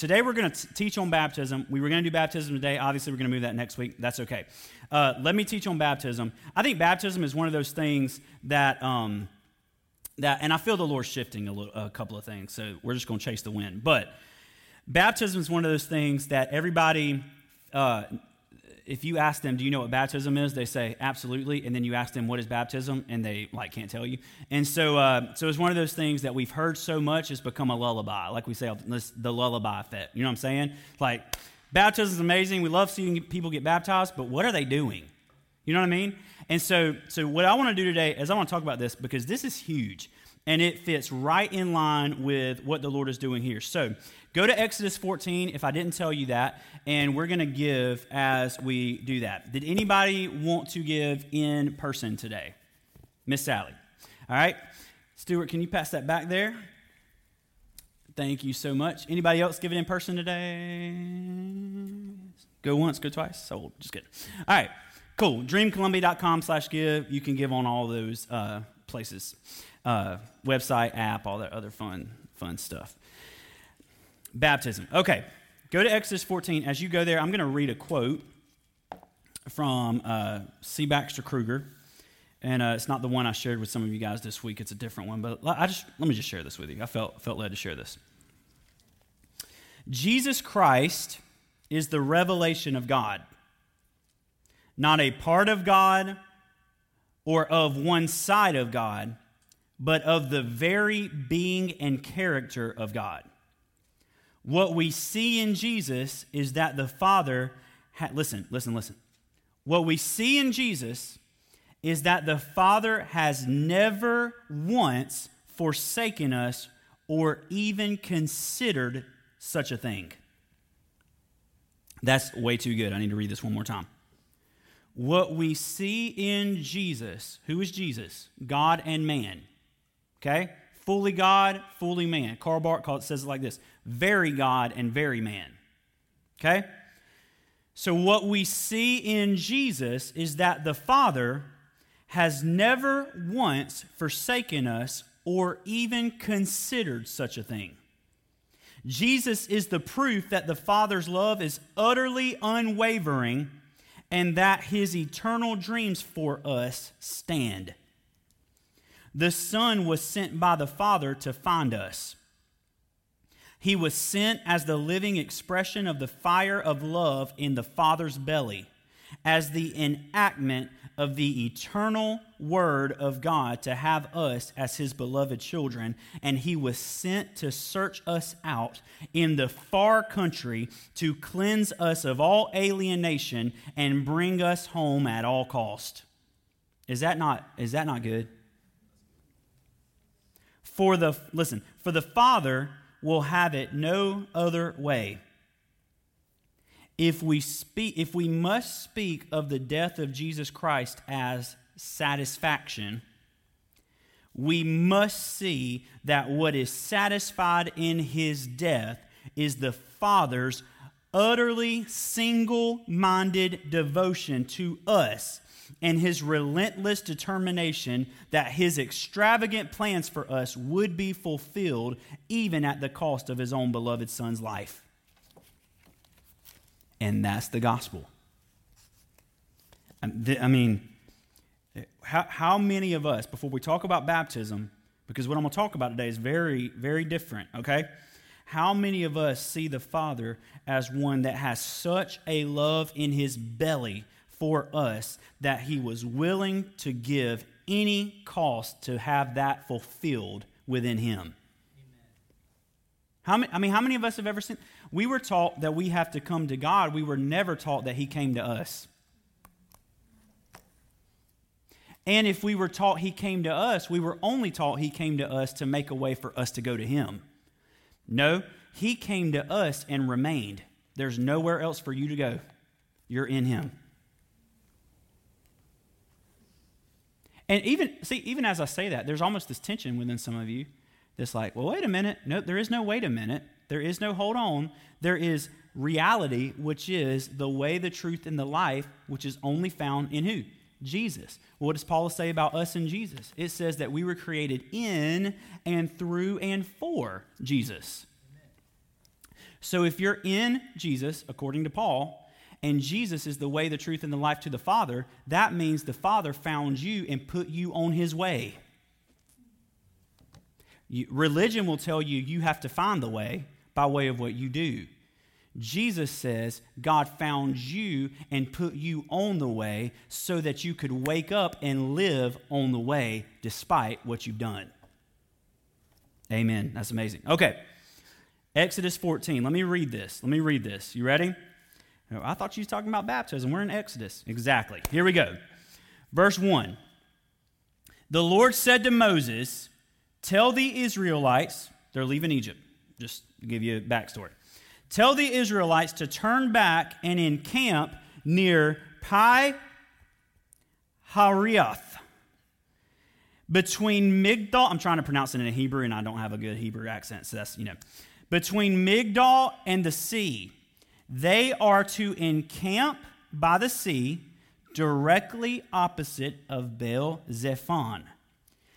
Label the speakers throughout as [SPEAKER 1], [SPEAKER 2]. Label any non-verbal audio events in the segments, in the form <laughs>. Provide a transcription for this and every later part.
[SPEAKER 1] Today we're going to teach on baptism. We were going to do baptism today. Obviously, we're going to move that next week. That's okay. Uh, let me teach on baptism. I think baptism is one of those things that. Um, that, and I feel the Lord shifting a, little, a couple of things, so we're just going to chase the wind. But baptism is one of those things that everybody uh, if you ask them, do you know what baptism is? They say, absolutely. And then you ask them, what is baptism? And they like can't tell you. And so, uh, so it's one of those things that we've heard so much, it's become a lullaby. Like we say, the lullaby effect. You know what I'm saying? Like, baptism is amazing. We love seeing people get baptized, but what are they doing? You know what I mean? And so, so what I want to do today is I want to talk about this because this is huge and it fits right in line with what the Lord is doing here. So, Go to Exodus 14 if I didn't tell you that, and we're going to give as we do that. Did anybody want to give in person today? Miss Sally. All right. Stuart, can you pass that back there? Thank you so much. Anybody else giving in person today? Go once, go twice. So just kidding. All right, cool. Dreamcolumbia.com slash give. You can give on all those uh, places. Uh, website, app, all that other fun, fun stuff. Baptism. Okay, go to Exodus 14. As you go there, I'm going to read a quote from uh, C. Baxter Kruger. And uh, it's not the one I shared with some of you guys this week. It's a different one. But I just, let me just share this with you. I felt, felt led to share this. Jesus Christ is the revelation of God, not a part of God or of one side of God, but of the very being and character of God. What we see in Jesus is that the Father, ha- listen, listen, listen. What we see in Jesus is that the Father has never once forsaken us or even considered such a thing. That's way too good. I need to read this one more time. What we see in Jesus, who is Jesus? God and man. Okay? fully God, fully man. Karl Barth says it like this very God and very man. Okay? So, what we see in Jesus is that the Father has never once forsaken us or even considered such a thing. Jesus is the proof that the Father's love is utterly unwavering and that his eternal dreams for us stand. The Son was sent by the Father to find us. He was sent as the living expression of the fire of love in the Father's belly, as the enactment of the eternal Word of God to have us as His beloved children. And He was sent to search us out in the far country to cleanse us of all alienation and bring us home at all cost. Is that not, is that not good? For the, listen, for the Father will have it no other way. If we speak, if we must speak of the death of Jesus Christ as satisfaction, we must see that what is satisfied in his death is the Father's utterly single minded devotion to us and his relentless determination that his extravagant plans for us would be fulfilled even at the cost of his own beloved son's life. And that's the gospel. Um, I mean, how, how many of us, before we talk about baptism, because what I'm going to talk about today is very, very different, okay? How many of us see the Father as one that has such a love in his belly for us that he was willing to give any cost to have that fulfilled within him. How many, I mean, how many of us have ever seen? We were taught that we have to come to God. We were never taught that He came to us. And if we were taught He came to us, we were only taught He came to us to make a way for us to go to Him. No, He came to us and remained. There's nowhere else for you to go. You're in Him. And even, see, even as I say that, there's almost this tension within some of you that's like, well, wait a minute. No, there is no wait a minute. There is no hold on. There is reality, which is the way, the truth, and the life, which is only found in who? Jesus. What does Paul say about us and Jesus? It says that we were created in and through and for Jesus. So if you're in Jesus, according to Paul, and Jesus is the way, the truth, and the life to the Father, that means the Father found you and put you on his way. You, religion will tell you you have to find the way by way of what you do. Jesus says God found you and put you on the way so that you could wake up and live on the way despite what you've done. Amen. That's amazing. Okay. Exodus 14. Let me read this. Let me read this. You ready? I thought you was talking about baptism. We're in Exodus. Exactly. Here we go. Verse 1. The Lord said to Moses, Tell the Israelites, they're leaving Egypt. Just give you a backstory. Tell the Israelites to turn back and encamp near Pi Hahiroth. Between Migdal, I'm trying to pronounce it in Hebrew and I don't have a good Hebrew accent, so that's, you know. Between Migdal and the sea, they are to encamp by the sea directly opposite of Baal Zephon.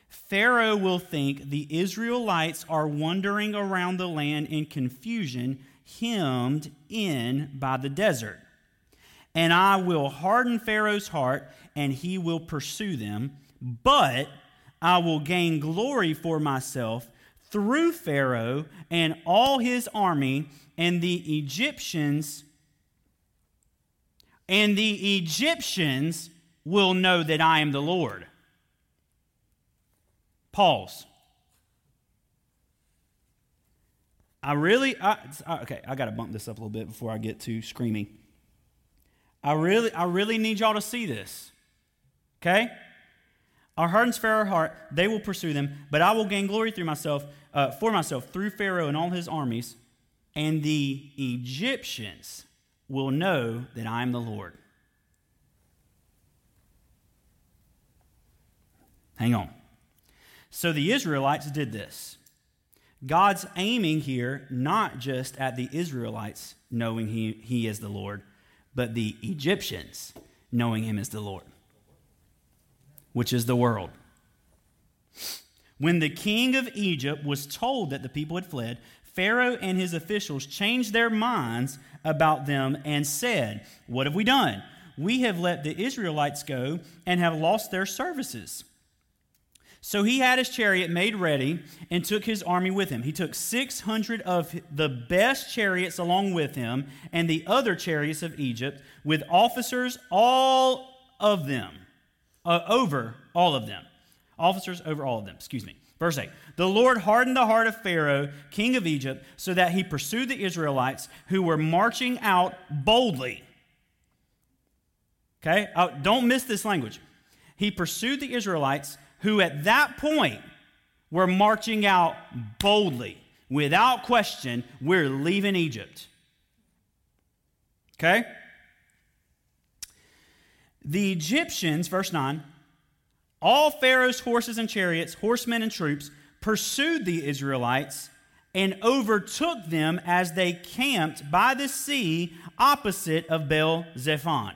[SPEAKER 1] Pharaoh will think the Israelites are wandering around the land in confusion, hemmed in by the desert. And I will harden Pharaoh's heart, and he will pursue them. But I will gain glory for myself through Pharaoh and all his army and the Egyptians and the Egyptians will know that I am the Lord. Pause. I really, I, okay, I got to bump this up a little bit before I get to screaming. I really, I really need y'all to see this. Okay? Our hardens Pharaoh's heart, they will pursue them, but I will gain glory through myself, uh, for myself, through Pharaoh and all his armies, and the Egyptians will know that I am the Lord. Hang on. So the Israelites did this. God's aiming here not just at the Israelites knowing he, he is the Lord, but the Egyptians knowing him as the Lord, which is the world. When the king of Egypt was told that the people had fled, Pharaoh and his officials changed their minds about them and said, What have we done? We have let the Israelites go and have lost their services. So he had his chariot made ready and took his army with him. He took 600 of the best chariots along with him and the other chariots of Egypt with officers, all of them, uh, over all of them. Officers over all of them, excuse me. Verse 8 The Lord hardened the heart of Pharaoh, king of Egypt, so that he pursued the Israelites who were marching out boldly. Okay? Uh, don't miss this language. He pursued the Israelites who at that point were marching out boldly. Without question, we're leaving Egypt. Okay? The Egyptians, verse 9, all Pharaoh's horses and chariots, horsemen and troops, pursued the Israelites and overtook them as they camped by the sea opposite of Baal Zephon.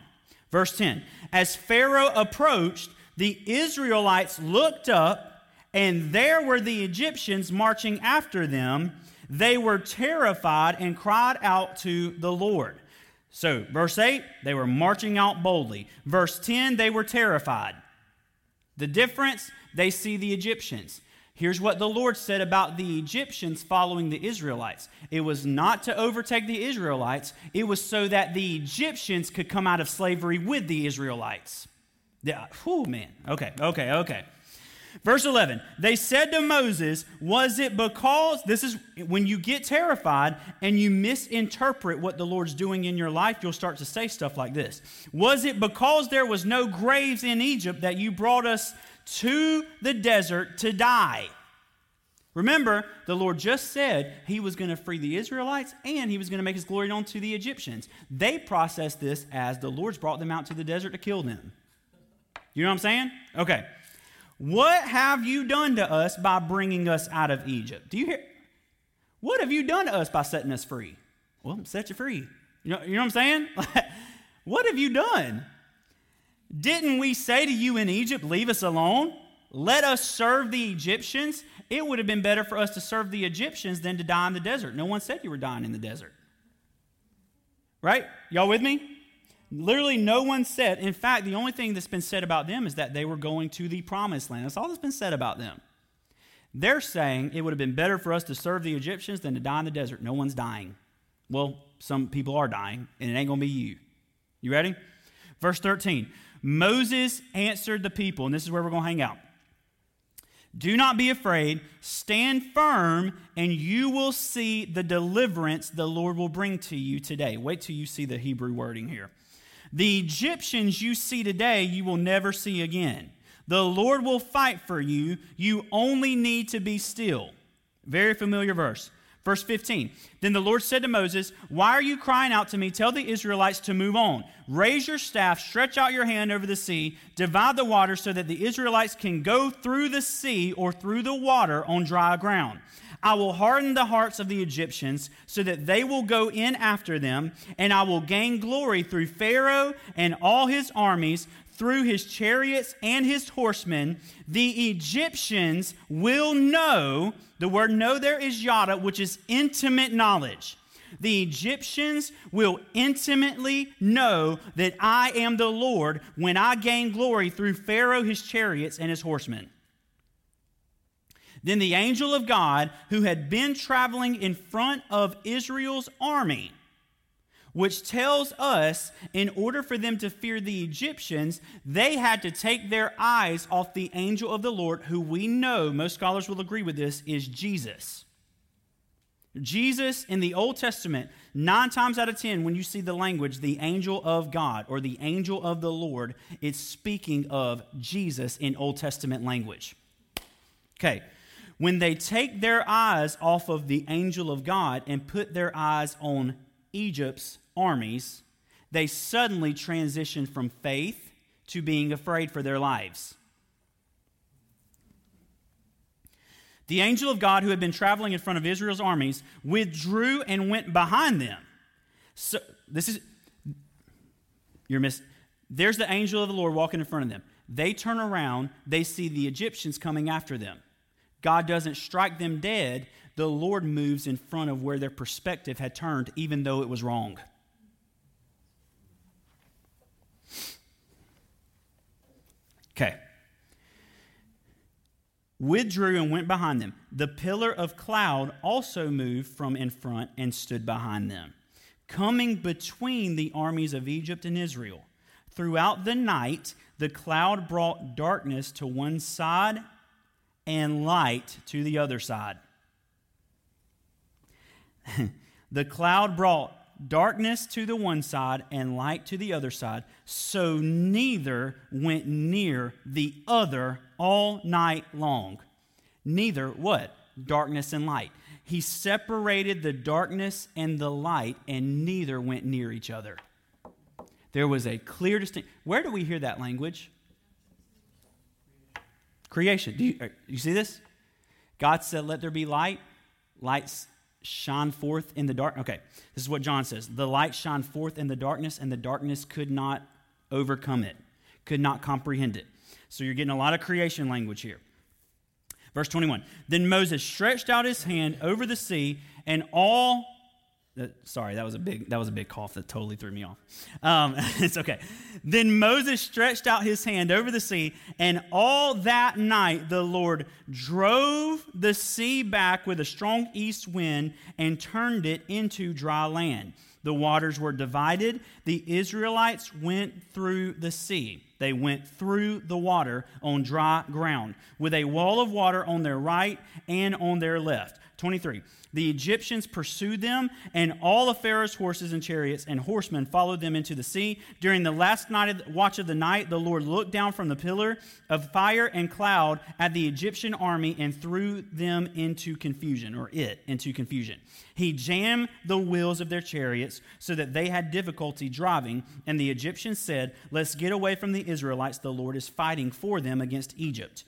[SPEAKER 1] Verse 10 As Pharaoh approached, the Israelites looked up, and there were the Egyptians marching after them. They were terrified and cried out to the Lord. So, verse 8, they were marching out boldly. Verse 10, they were terrified. The difference, they see the Egyptians. Here's what the Lord said about the Egyptians following the Israelites it was not to overtake the Israelites, it was so that the Egyptians could come out of slavery with the Israelites. Yeah, whew, man. Okay, okay, okay. Verse 11, they said to Moses, Was it because, this is when you get terrified and you misinterpret what the Lord's doing in your life, you'll start to say stuff like this Was it because there was no graves in Egypt that you brought us to the desert to die? Remember, the Lord just said he was going to free the Israelites and he was going to make his glory known to the Egyptians. They processed this as the Lord's brought them out to the desert to kill them. You know what I'm saying? Okay. What have you done to us by bringing us out of Egypt? Do you hear? What have you done to us by setting us free? Well, set you free. You know, you know what I'm saying? <laughs> what have you done? Didn't we say to you in Egypt, leave us alone? let us serve the Egyptians, it would have been better for us to serve the Egyptians than to die in the desert. No one said you were dying in the desert. Right? Y'all with me? Literally, no one said. In fact, the only thing that's been said about them is that they were going to the promised land. That's all that's been said about them. They're saying it would have been better for us to serve the Egyptians than to die in the desert. No one's dying. Well, some people are dying, and it ain't going to be you. You ready? Verse 13 Moses answered the people, and this is where we're going to hang out. Do not be afraid, stand firm, and you will see the deliverance the Lord will bring to you today. Wait till you see the Hebrew wording here. The Egyptians you see today, you will never see again. The Lord will fight for you. You only need to be still. Very familiar verse. Verse 15 Then the Lord said to Moses, Why are you crying out to me? Tell the Israelites to move on. Raise your staff, stretch out your hand over the sea, divide the water so that the Israelites can go through the sea or through the water on dry ground. I will harden the hearts of the Egyptians so that they will go in after them, and I will gain glory through Pharaoh and all his armies, through his chariots and his horsemen. The Egyptians will know, the word know there is yada, which is intimate knowledge. The Egyptians will intimately know that I am the Lord when I gain glory through Pharaoh, his chariots, and his horsemen. Then the angel of God, who had been traveling in front of Israel's army, which tells us in order for them to fear the Egyptians, they had to take their eyes off the angel of the Lord, who we know, most scholars will agree with this, is Jesus. Jesus in the Old Testament, nine times out of ten, when you see the language, the angel of God or the angel of the Lord, it's speaking of Jesus in Old Testament language. Okay, when they take their eyes off of the angel of God and put their eyes on Egypt's armies, they suddenly transition from faith to being afraid for their lives. The angel of God, who had been traveling in front of Israel's armies, withdrew and went behind them. So, this is, you're miss. There's the angel of the Lord walking in front of them. They turn around, they see the Egyptians coming after them. God doesn't strike them dead, the Lord moves in front of where their perspective had turned, even though it was wrong. Okay. Withdrew and went behind them. The pillar of cloud also moved from in front and stood behind them, coming between the armies of Egypt and Israel. Throughout the night, the cloud brought darkness to one side and light to the other side. <laughs> the cloud brought darkness to the one side and light to the other side, so neither went near the other all night long. Neither what? Darkness and light. He separated the darkness and the light, and neither went near each other. There was a clear distinction. Where do we hear that language? Creation. Do you, uh, you see this? God said, Let there be light. Lights shone forth in the dark. Okay, this is what John says. The light shone forth in the darkness, and the darkness could not overcome it, could not comprehend it. So you're getting a lot of creation language here. Verse 21 Then Moses stretched out his hand over the sea, and all sorry, that was a big that was a big cough that totally threw me off. Um, <laughs> it's okay. Then Moses stretched out his hand over the sea, and all that night the Lord drove the sea back with a strong east wind and turned it into dry land. The waters were divided. The Israelites went through the sea. They went through the water on dry ground, with a wall of water on their right and on their left. 23. The Egyptians pursued them, and all of Pharaoh's horses and chariots and horsemen followed them into the sea. During the last night of the, watch of the night, the Lord looked down from the pillar of fire and cloud at the Egyptian army and threw them into confusion, or it into confusion. He jammed the wheels of their chariots so that they had difficulty driving, and the Egyptians said, Let's get away from the Israelites. The Lord is fighting for them against Egypt.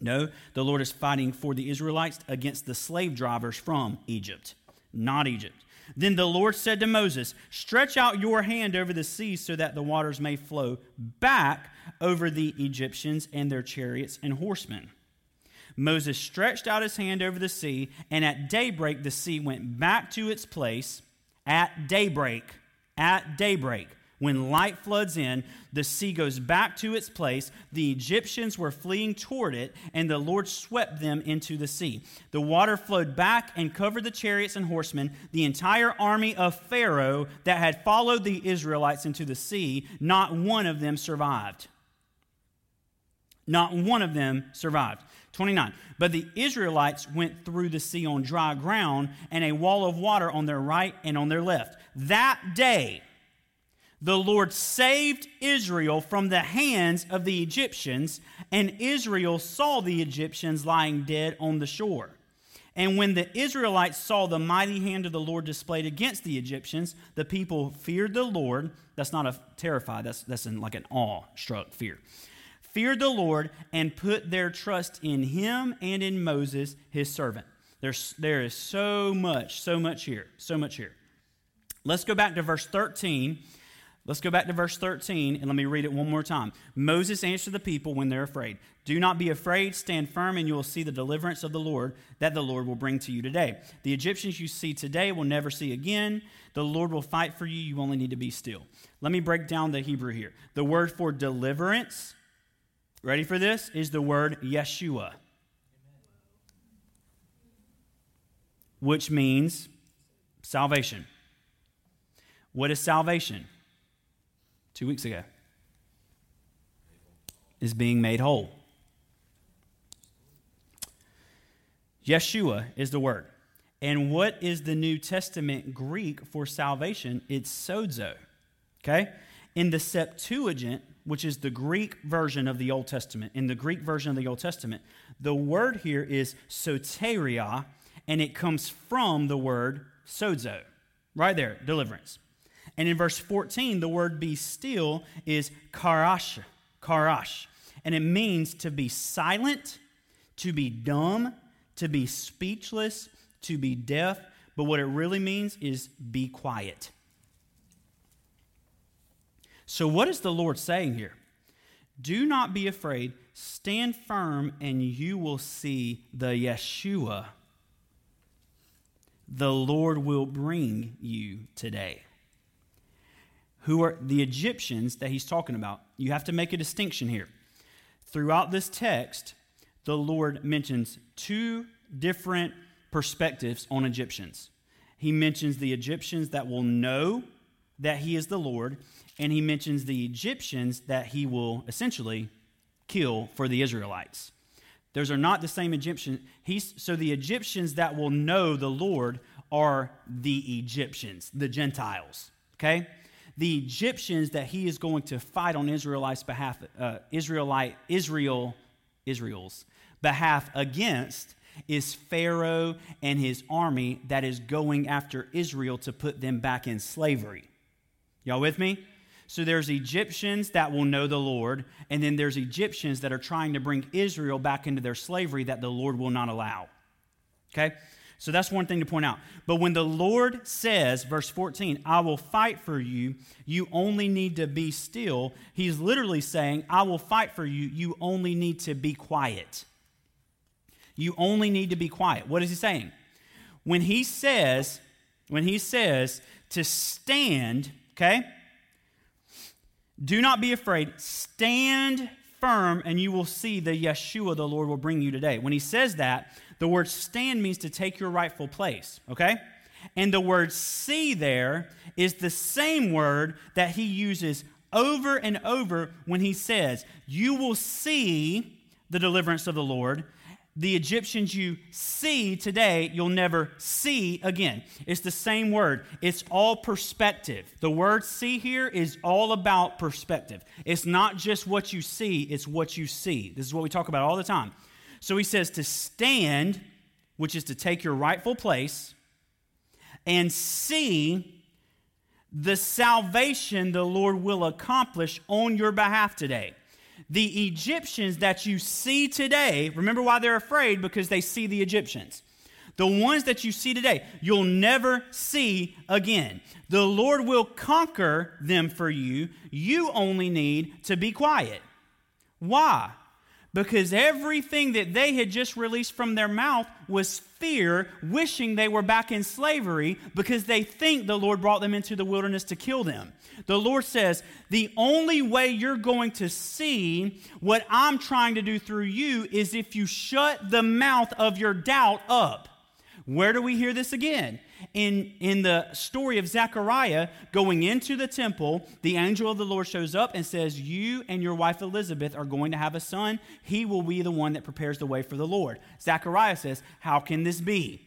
[SPEAKER 1] No, the Lord is fighting for the Israelites against the slave drivers from Egypt, not Egypt. Then the Lord said to Moses, Stretch out your hand over the sea so that the waters may flow back over the Egyptians and their chariots and horsemen. Moses stretched out his hand over the sea, and at daybreak the sea went back to its place. At daybreak, at daybreak. When light floods in, the sea goes back to its place. The Egyptians were fleeing toward it, and the Lord swept them into the sea. The water flowed back and covered the chariots and horsemen. The entire army of Pharaoh that had followed the Israelites into the sea, not one of them survived. Not one of them survived. 29. But the Israelites went through the sea on dry ground, and a wall of water on their right and on their left. That day, the Lord saved Israel from the hands of the Egyptians, and Israel saw the Egyptians lying dead on the shore. And when the Israelites saw the mighty hand of the Lord displayed against the Egyptians, the people feared the Lord. That's not a terrified, that's, that's in like an awe struck fear. Feared the Lord and put their trust in him and in Moses, his servant. There's, there is so much, so much here, so much here. Let's go back to verse 13 Let's go back to verse 13 and let me read it one more time. Moses answered the people when they're afraid Do not be afraid, stand firm, and you will see the deliverance of the Lord that the Lord will bring to you today. The Egyptians you see today will never see again. The Lord will fight for you. You only need to be still. Let me break down the Hebrew here. The word for deliverance, ready for this, is the word Yeshua, which means salvation. What is salvation? Two weeks ago, is being made whole. Yeshua is the word. And what is the New Testament Greek for salvation? It's sozo. Okay? In the Septuagint, which is the Greek version of the Old Testament, in the Greek version of the Old Testament, the word here is soteria, and it comes from the word sozo. Right there, deliverance. And in verse 14, the word be still is karash, karash. And it means to be silent, to be dumb, to be speechless, to be deaf. But what it really means is be quiet. So, what is the Lord saying here? Do not be afraid, stand firm, and you will see the Yeshua. The Lord will bring you today who are the Egyptians that he's talking about. You have to make a distinction here. Throughout this text, the Lord mentions two different perspectives on Egyptians. He mentions the Egyptians that will know that he is the Lord, and he mentions the Egyptians that he will essentially kill for the Israelites. Those are not the same Egyptians. He's, so the Egyptians that will know the Lord are the Egyptians, the Gentiles. Okay? The Egyptians that he is going to fight on Israelites' behalf, uh, Israelite, Israel, Israel's behalf against is Pharaoh and his army that is going after Israel to put them back in slavery. Y'all with me? So there's Egyptians that will know the Lord, and then there's Egyptians that are trying to bring Israel back into their slavery that the Lord will not allow. Okay? So that's one thing to point out. But when the Lord says, verse 14, I will fight for you, you only need to be still, he's literally saying, I will fight for you, you only need to be quiet. You only need to be quiet. What is he saying? When he says, when he says to stand, okay? Do not be afraid. Stand firm, and you will see the Yeshua the Lord will bring you today. When he says that, the word stand means to take your rightful place, okay? And the word see there is the same word that he uses over and over when he says, You will see the deliverance of the Lord. The Egyptians you see today, you'll never see again. It's the same word. It's all perspective. The word see here is all about perspective. It's not just what you see, it's what you see. This is what we talk about all the time. So he says to stand, which is to take your rightful place, and see the salvation the Lord will accomplish on your behalf today. The Egyptians that you see today, remember why they're afraid? Because they see the Egyptians. The ones that you see today, you'll never see again. The Lord will conquer them for you. You only need to be quiet. Why? Because everything that they had just released from their mouth was fear, wishing they were back in slavery because they think the Lord brought them into the wilderness to kill them. The Lord says, The only way you're going to see what I'm trying to do through you is if you shut the mouth of your doubt up. Where do we hear this again? In, in the story of Zechariah going into the temple, the angel of the Lord shows up and says, You and your wife Elizabeth are going to have a son. He will be the one that prepares the way for the Lord. Zechariah says, How can this be?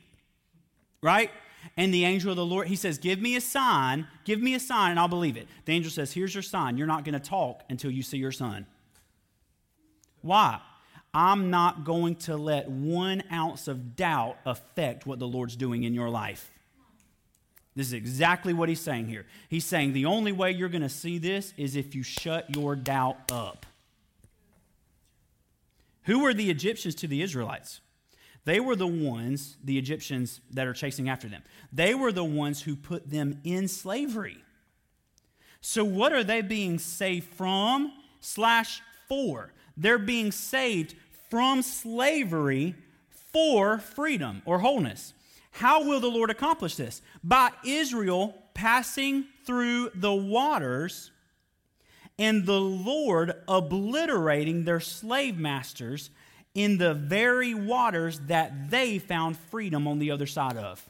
[SPEAKER 1] Right? And the angel of the Lord, he says, Give me a sign, give me a sign, and I'll believe it. The angel says, Here's your sign. You're not going to talk until you see your son. Why? I'm not going to let one ounce of doubt affect what the Lord's doing in your life. This is exactly what he's saying here. He's saying the only way you're going to see this is if you shut your doubt up. Who were the Egyptians to the Israelites? They were the ones, the Egyptians that are chasing after them. They were the ones who put them in slavery. So, what are they being saved from? Slash for. They're being saved from slavery for freedom or wholeness. How will the Lord accomplish this? By Israel passing through the waters and the Lord obliterating their slave masters in the very waters that they found freedom on the other side of.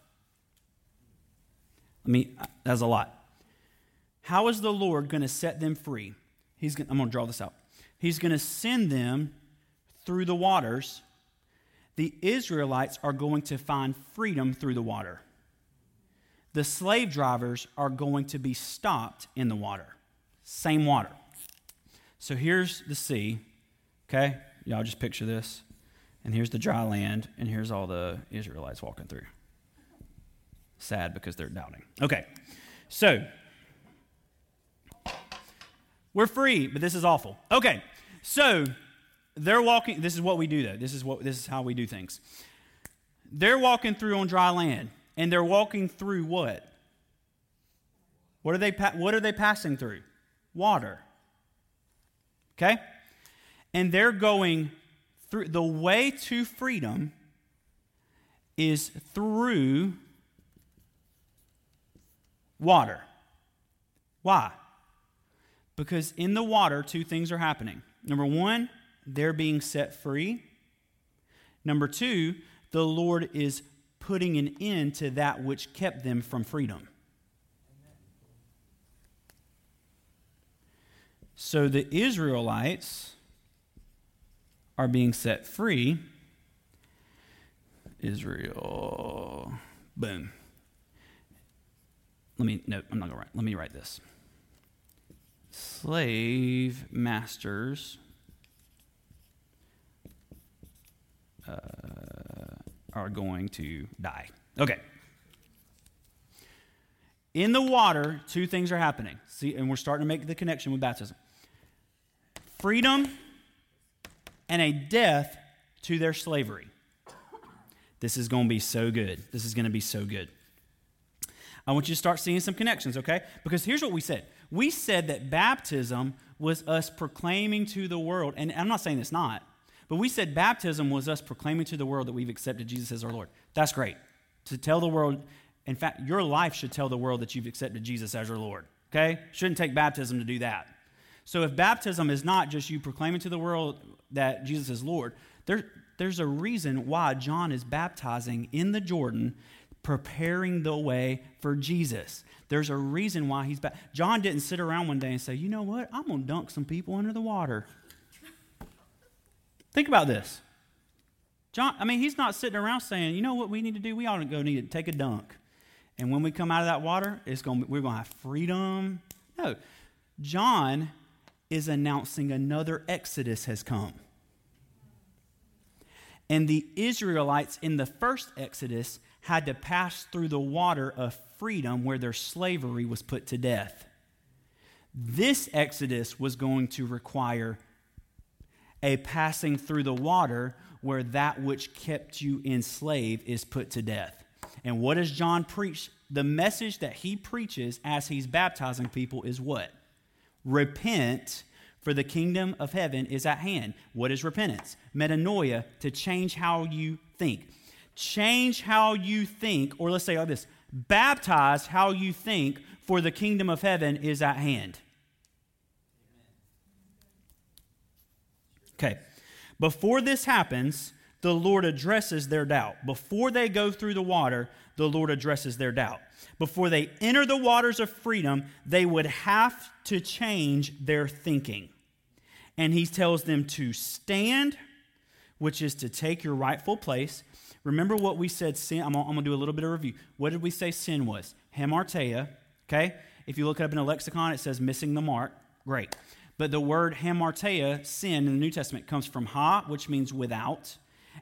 [SPEAKER 1] I mean, that's a lot. How is the Lord going to set them free? He's gonna, I'm going to draw this out. He's going to send them through the waters the Israelites are going to find freedom through the water. The slave drivers are going to be stopped in the water. Same water. So here's the sea, okay? Y'all just picture this. And here's the dry land, and here's all the Israelites walking through. Sad because they're doubting. Okay, so we're free, but this is awful. Okay, so they're walking, this is what we do though. This is what this is how we do things. They're walking through on dry land, and they're walking through what? What are they what are they passing through? Water. Okay? And they're going through the way to freedom is through water. Why? Because in the water, two things are happening. Number one, they're being set free. Number two, the Lord is putting an end to that which kept them from freedom. So the Israelites are being set free. Israel. Boom. Let me, no, I'm not going to write. Let me write this. Slave masters uh, are going to die. Okay. In the water, two things are happening. See, and we're starting to make the connection with baptism freedom and a death to their slavery. This is going to be so good. This is going to be so good. I want you to start seeing some connections, okay? Because here's what we said we said that baptism was us proclaiming to the world, and I'm not saying it's not, but we said baptism was us proclaiming to the world that we've accepted Jesus as our Lord. That's great. To tell the world, in fact, your life should tell the world that you've accepted Jesus as your Lord. Okay? Shouldn't take baptism to do that. So if baptism is not just you proclaiming to the world that Jesus is Lord, there, there's a reason why John is baptizing in the Jordan, preparing the way for Jesus. There's a reason why he's back. John didn't sit around one day and say, you know what? I'm going to dunk some people under the water. Think about this. John, I mean, he's not sitting around saying, you know what we need to do? We ought to go need to take a dunk. And when we come out of that water, it's gonna, we're going to have freedom. No. John is announcing another exodus has come. And the Israelites in the first exodus had to pass through the water of freedom where their slavery was put to death. This exodus was going to require a passing through the water where that which kept you enslaved is put to death. And what does John preach? The message that he preaches as he's baptizing people is what? Repent, for the kingdom of heaven is at hand. What is repentance? Metanoia, to change how you think. Change how you think, or let's say like this baptize how you think, for the kingdom of heaven is at hand. Okay. Before this happens, the Lord addresses their doubt. Before they go through the water, the Lord addresses their doubt. Before they enter the waters of freedom, they would have to change their thinking. And he tells them to stand, which is to take your rightful place. Remember what we said sin, I'm, I'm going to do a little bit of review. What did we say sin was? Hamartia, okay? If you look it up in a lexicon, it says missing the mark. Great. But the word hamartia, sin, in the New Testament comes from ha, which means without,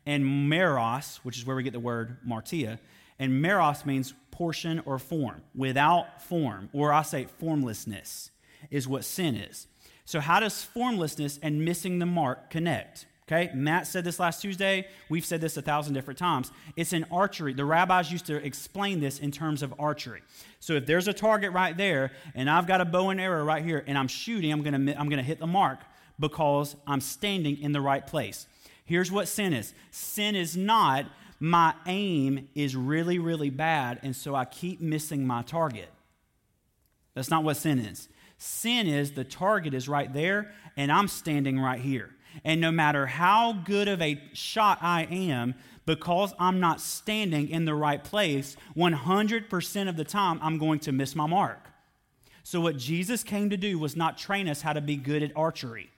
[SPEAKER 1] and meros, which is where we get the word martia. And meros means portion or form, without form, or I say formlessness is what sin is. So, how does formlessness and missing the mark connect? Okay, Matt said this last Tuesday. We've said this a thousand different times. It's in archery. The rabbis used to explain this in terms of archery. So if there's a target right there, and I've got a bow and arrow right here, and I'm shooting, I'm gonna I'm gonna hit the mark because I'm standing in the right place. Here's what sin is. Sin is not my aim is really really bad, and so I keep missing my target. That's not what sin is. Sin is the target is right there, and I'm standing right here. And no matter how good of a shot I am, because I'm not standing in the right place, 100% of the time I'm going to miss my mark. So, what Jesus came to do was not train us how to be good at archery.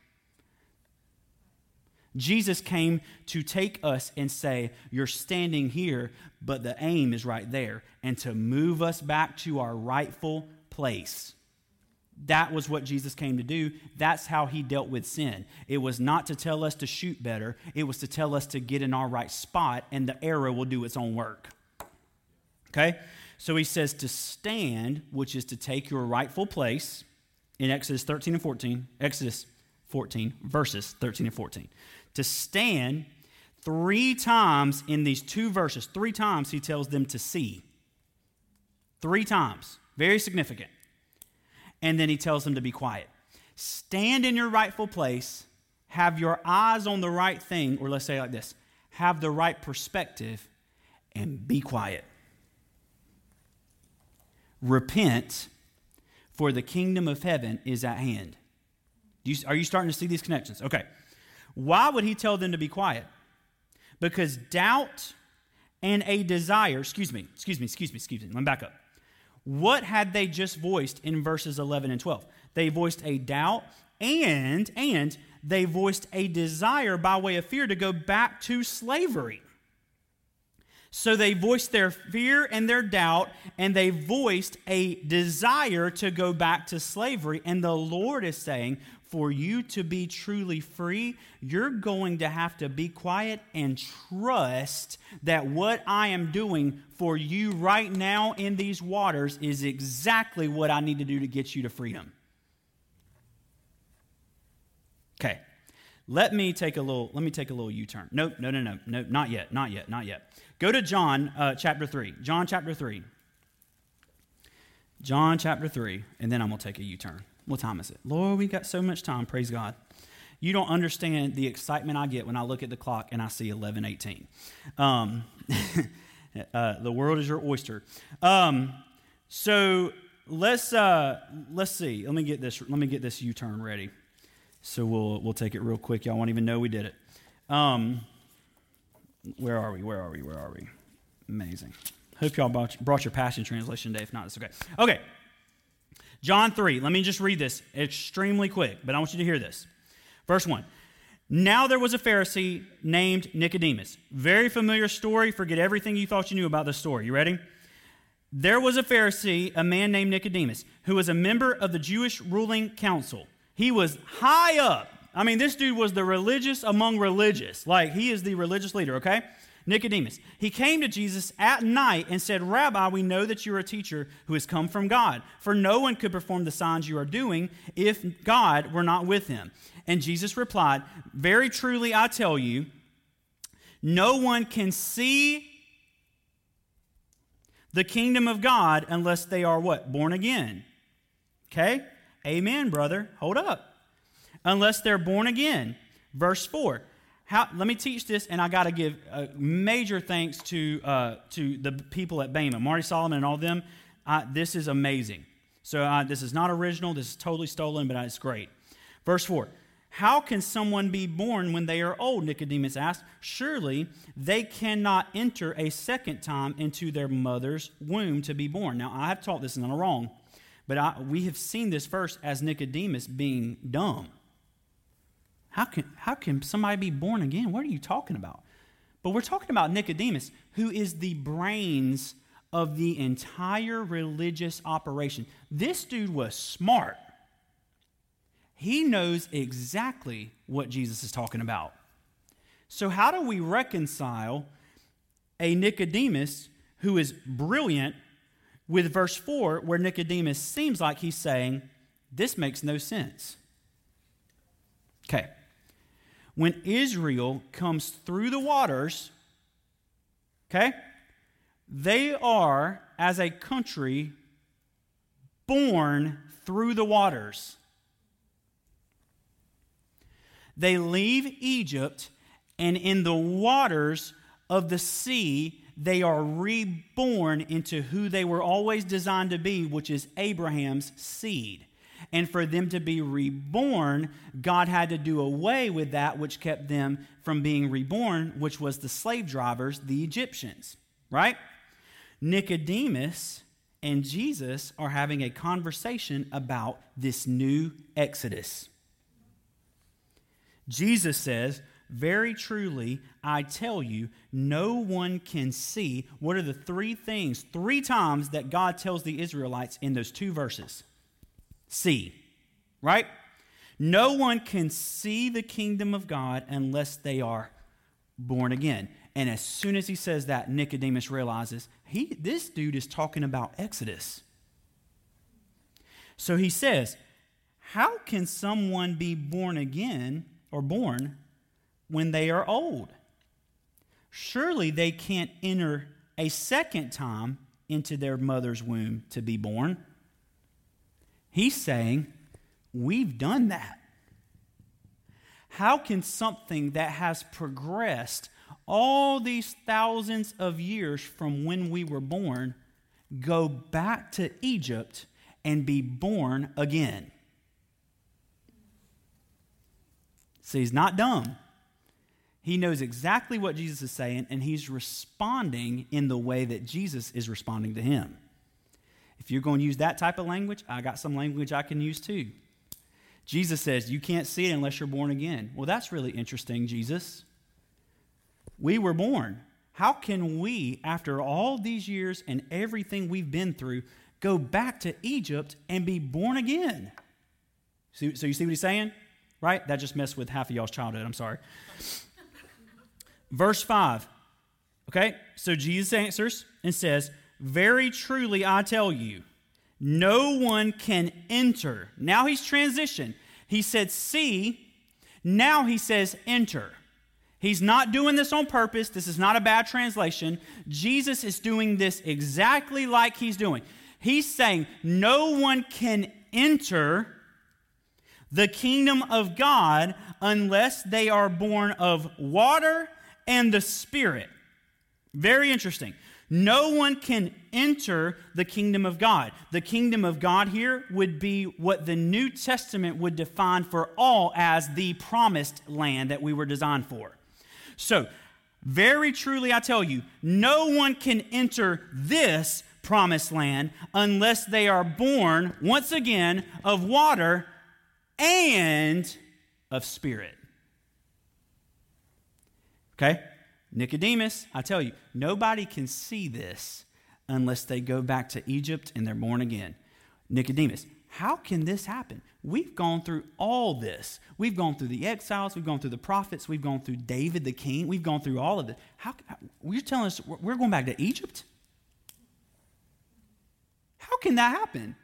[SPEAKER 1] Jesus came to take us and say, You're standing here, but the aim is right there, and to move us back to our rightful place. That was what Jesus came to do. That's how he dealt with sin. It was not to tell us to shoot better, it was to tell us to get in our right spot, and the arrow will do its own work. Okay? So he says to stand, which is to take your rightful place in Exodus 13 and 14, Exodus 14, verses 13 and 14. To stand three times in these two verses, three times he tells them to see. Three times. Very significant and then he tells them to be quiet. Stand in your rightful place, have your eyes on the right thing, or let's say like this have the right perspective, and be quiet. Repent, for the kingdom of heaven is at hand. You, are you starting to see these connections? Okay. Why would he tell them to be quiet? Because doubt and a desire, excuse me, excuse me, excuse me, excuse me, let me back up. What had they just voiced in verses 11 and 12? They voiced a doubt and and they voiced a desire by way of fear to go back to slavery. So they voiced their fear and their doubt, and they voiced a desire to go back to slavery. And the Lord is saying, for you to be truly free, you're going to have to be quiet and trust that what I am doing for you right now in these waters is exactly what I need to do to get you to freedom. Okay. Let me take a little let me take a little U-turn. No, no, no, no, no, not yet, not yet, not yet. Go to John uh, chapter 3. John chapter 3. John chapter 3, and then I'm going to take a U-turn. What time is it? Lord, we got so much time. Praise God. You don't understand the excitement I get when I look at the clock and I see 11:18. Um, <laughs> uh, the world is your oyster. Um, so let's uh, let's see. Let me get this. Let me get this U-turn ready. So we'll we'll take it real quick. Y'all won't even know we did it. Um, where are we? Where are we? Where are we? Amazing. Hope y'all brought, brought your Passion Translation today. If not, it's okay. Okay. John 3, let me just read this extremely quick, but I want you to hear this. Verse 1. Now there was a Pharisee named Nicodemus. Very familiar story. Forget everything you thought you knew about this story. You ready? There was a Pharisee, a man named Nicodemus, who was a member of the Jewish ruling council. He was high up. I mean, this dude was the religious among religious. Like, he is the religious leader, okay? Nicodemus. He came to Jesus at night and said, Rabbi, we know that you are a teacher who has come from God, for no one could perform the signs you are doing if God were not with him. And Jesus replied, Very truly I tell you, no one can see the kingdom of God unless they are what? Born again. Okay? Amen, brother. Hold up. Unless they're born again. Verse 4. How, let me teach this, and I got to give a major thanks to, uh, to the people at BEMA, Marty Solomon and all them. Uh, this is amazing. So uh, this is not original. This is totally stolen, but it's great. Verse 4. How can someone be born when they are old? Nicodemus asked. Surely they cannot enter a second time into their mother's womb to be born. Now, I have taught this and I'm wrong, but I, we have seen this verse as Nicodemus being dumb. How can, how can somebody be born again? What are you talking about? But we're talking about Nicodemus, who is the brains of the entire religious operation. This dude was smart. He knows exactly what Jesus is talking about. So, how do we reconcile a Nicodemus who is brilliant with verse 4, where Nicodemus seems like he's saying, This makes no sense? Okay. When Israel comes through the waters, okay, they are, as a country, born through the waters. They leave Egypt, and in the waters of the sea, they are reborn into who they were always designed to be, which is Abraham's seed. And for them to be reborn, God had to do away with that which kept them from being reborn, which was the slave drivers, the Egyptians, right? Nicodemus and Jesus are having a conversation about this new Exodus. Jesus says, Very truly, I tell you, no one can see. What are the three things, three times that God tells the Israelites in those two verses? See, right? No one can see the kingdom of God unless they are born again. And as soon as he says that, Nicodemus realizes he, this dude is talking about Exodus. So he says, How can someone be born again or born when they are old. Surely they can't enter a second time into their mother's womb to be born. He's saying, We've done that. How can something that has progressed all these thousands of years from when we were born go back to Egypt and be born again? So he's not dumb. He knows exactly what Jesus is saying, and he's responding in the way that Jesus is responding to him. If you're going to use that type of language, I got some language I can use too. Jesus says, You can't see it unless you're born again. Well, that's really interesting, Jesus. We were born. How can we, after all these years and everything we've been through, go back to Egypt and be born again? So, so you see what he's saying? right? That just messed with half of y'all's childhood. I'm sorry. Verse 5. Okay, so Jesus answers and says, Very truly I tell you, no one can enter. Now he's transitioned. He said, See, now he says, Enter. He's not doing this on purpose. This is not a bad translation. Jesus is doing this exactly like he's doing. He's saying, No one can enter the kingdom of God unless they are born of water and the Spirit. Very interesting. No one can enter the kingdom of God. The kingdom of God here would be what the New Testament would define for all as the promised land that we were designed for. So, very truly, I tell you, no one can enter this promised land unless they are born, once again, of water and of spirit. Okay? Nicodemus, I tell you, nobody can see this unless they go back to Egypt and they're born again. Nicodemus, how can this happen? We've gone through all this. We've gone through the exiles, we've gone through the prophets, we've gone through David the king, we've gone through all of it. How, how you're telling us we're going back to Egypt? How can that happen?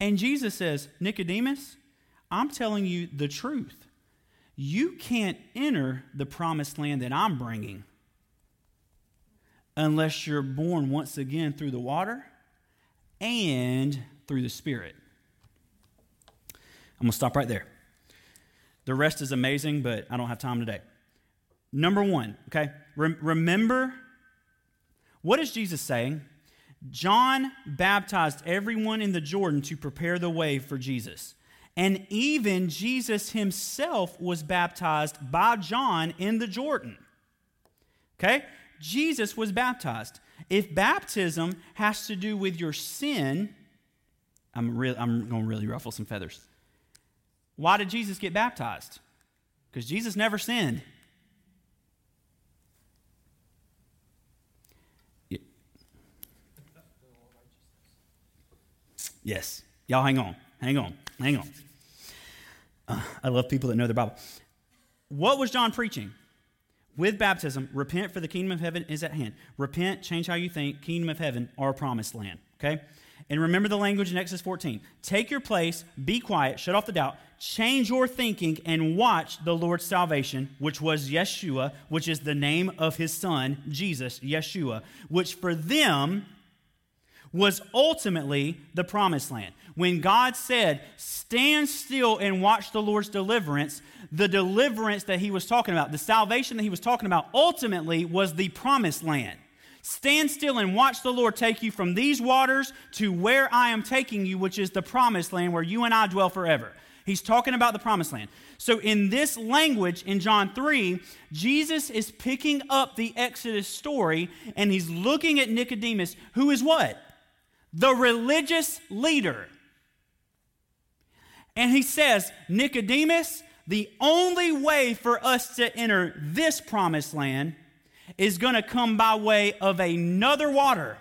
[SPEAKER 1] And Jesus says, Nicodemus, I'm telling you the truth. You can't enter the promised land that I'm bringing unless you're born once again through the water and through the Spirit. I'm going to stop right there. The rest is amazing, but I don't have time today. Number one, okay? remember, what is Jesus saying? John baptized everyone in the Jordan to prepare the way for Jesus. And even Jesus himself was baptized by John in the Jordan. Okay? Jesus was baptized. If baptism has to do with your sin, I'm, re- I'm going to really ruffle some feathers. Why did Jesus get baptized? Because Jesus never sinned. Yes. Y'all hang on. Hang on. Hang on. Uh, <sighs> I love people that know their Bible. What was John preaching? With baptism, repent for the kingdom of heaven is at hand. Repent, change how you think, kingdom of heaven, our promised land. Okay? And remember the language in Exodus 14. Take your place, be quiet, shut off the doubt, change your thinking, and watch the Lord's salvation, which was Yeshua, which is the name of his son, Jesus, Yeshua, which for them was ultimately the promised land. When God said, Stand still and watch the Lord's deliverance, the deliverance that he was talking about, the salvation that he was talking about, ultimately was the promised land. Stand still and watch the Lord take you from these waters to where I am taking you, which is the promised land where you and I dwell forever. He's talking about the promised land. So, in this language in John 3, Jesus is picking up the Exodus story and he's looking at Nicodemus, who is what? The religious leader. And he says, Nicodemus, the only way for us to enter this promised land is going to come by way of another water.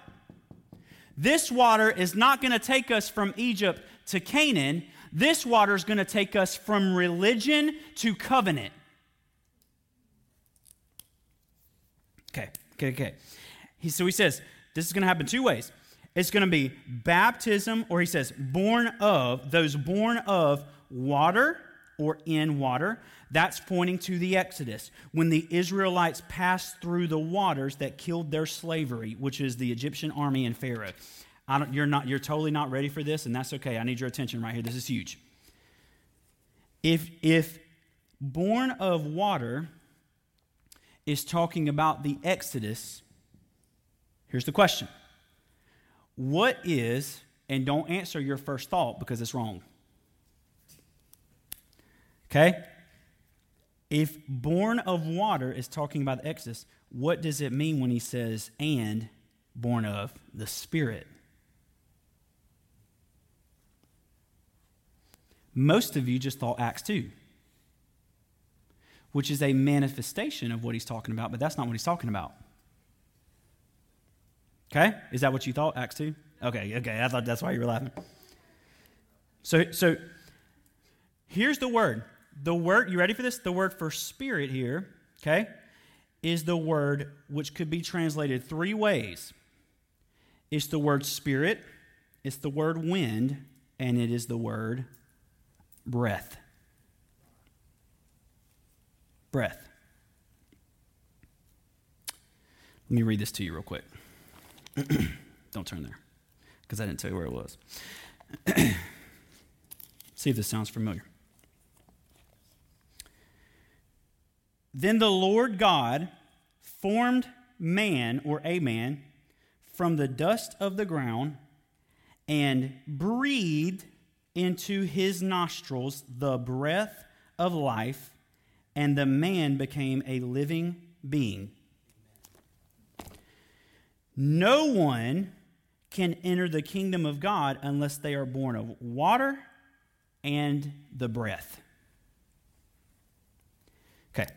[SPEAKER 1] This water is not going to take us from Egypt to Canaan. This water is going to take us from religion to covenant. Okay, okay, okay. He, so he says this is going to happen two ways. It's going to be baptism, or he says, born of, those born of water or in water. That's pointing to the Exodus, when the Israelites passed through the waters that killed their slavery, which is the Egyptian army and Pharaoh. you're, not, you're totally not ready for this, and that's okay. I need your attention right here. This is huge. If, if born of water is talking about the Exodus, here's the question What is, and don't answer your first thought because it's wrong. Okay? If born of water is talking about the Exodus, what does it mean when he says, and born of the Spirit? Most of you just thought Acts 2, which is a manifestation of what he's talking about, but that's not what he's talking about. Okay? Is that what you thought, Acts 2? Okay, okay. I thought that's why you were laughing. So, so here's the word the word, you ready for this? The word for spirit here, okay, is the word which could be translated three ways it's the word spirit, it's the word wind, and it is the word breath. Breath. Let me read this to you real quick. <clears throat> Don't turn there, because I didn't tell you where it was. <clears throat> See if this sounds familiar. Then the Lord God formed man or a man from the dust of the ground and breathed into his nostrils the breath of life, and the man became a living being. No one can enter the kingdom of God unless they are born of water and the breath. Okay.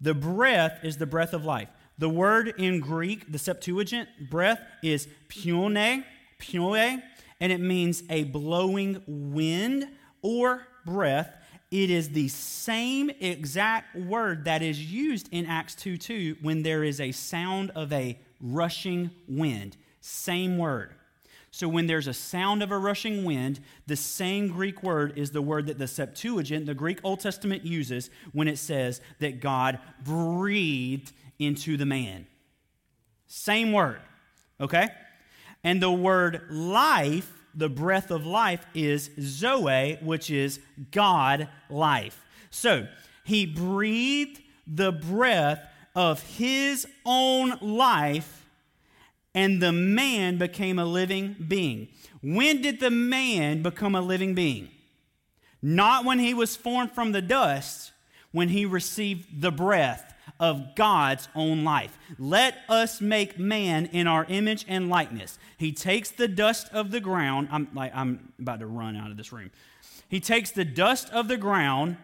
[SPEAKER 1] The breath is the breath of life. The word in Greek, the Septuagint, breath is pneuma, pneuma, and it means a blowing wind or breath. It is the same exact word that is used in Acts 2 2 when there is a sound of a rushing wind. Same word. So when there's a sound of a rushing wind, the same Greek word is the word that the Septuagint, the Greek Old Testament, uses when it says that God breathed into the man. Same word, okay? And the word life, the breath of life, is Zoe, which is God life. So he breathed the breath of his own life and the man became a living being. When did the man become a living being? Not when he was formed from the dust, when he received the breath of God's own life. Let us make man in our image and likeness. He takes the dust of the ground. I'm like I'm about to run out of this room. He takes the dust of the ground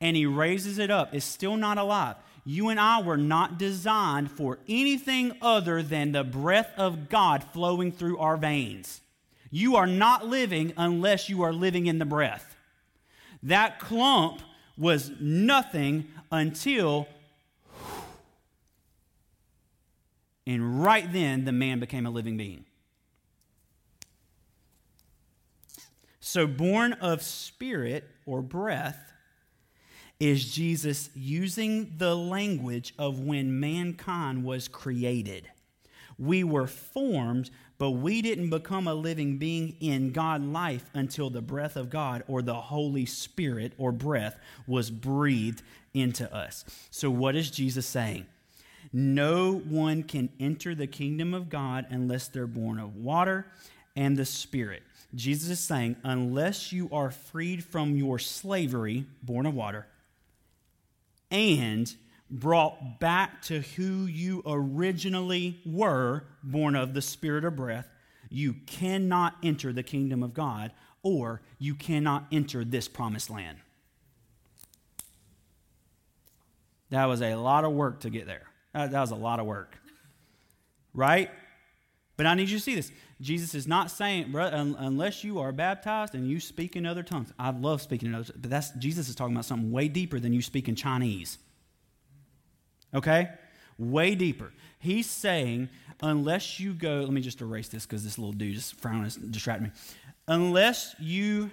[SPEAKER 1] and he raises it up. It's still not alive you and I were not designed for anything other than the breath of God flowing through our veins. You are not living unless you are living in the breath. That clump was nothing until, and right then the man became a living being. So, born of spirit or breath is Jesus using the language of when mankind was created. We were formed, but we didn't become a living being in God life until the breath of God or the Holy Spirit or breath was breathed into us. So, what is Jesus saying? No one can enter the kingdom of God unless they're born of water and the Spirit. Jesus is saying, unless you are freed from your slavery, born of water, and brought back to who you originally were, born of the Spirit of breath, you cannot enter the kingdom of God or you cannot enter this promised land. That was a lot of work to get there. That, was a lot of work. Right? But I need you to see this. Jesus is not saying, unless you are baptized and you speak in other tongues. I love speaking in other but that's Jesus is talking about something way deeper than you speak in Chinese. Okay? Way deeper. He's saying, unless you go, let me just erase this because this little dude just frowning is distracting me. Unless you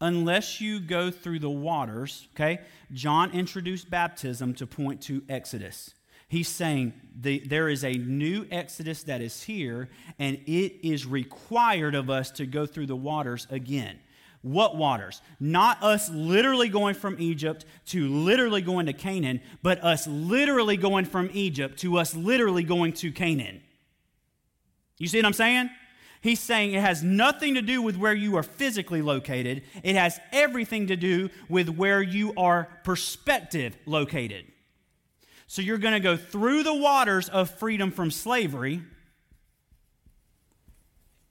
[SPEAKER 1] unless you go through the waters, okay? John introduced baptism to point to Exodus. He's saying the, there is a new Exodus that is here, and it is required of us to go through the waters again. What waters? Not us literally going from Egypt to literally going to Canaan, but us literally going from Egypt to us literally going to Canaan. You see what I'm saying? He's saying it has nothing to do with where you are physically located, it has everything to do with where you are perspective located. So you're going to go through the waters of freedom from slavery.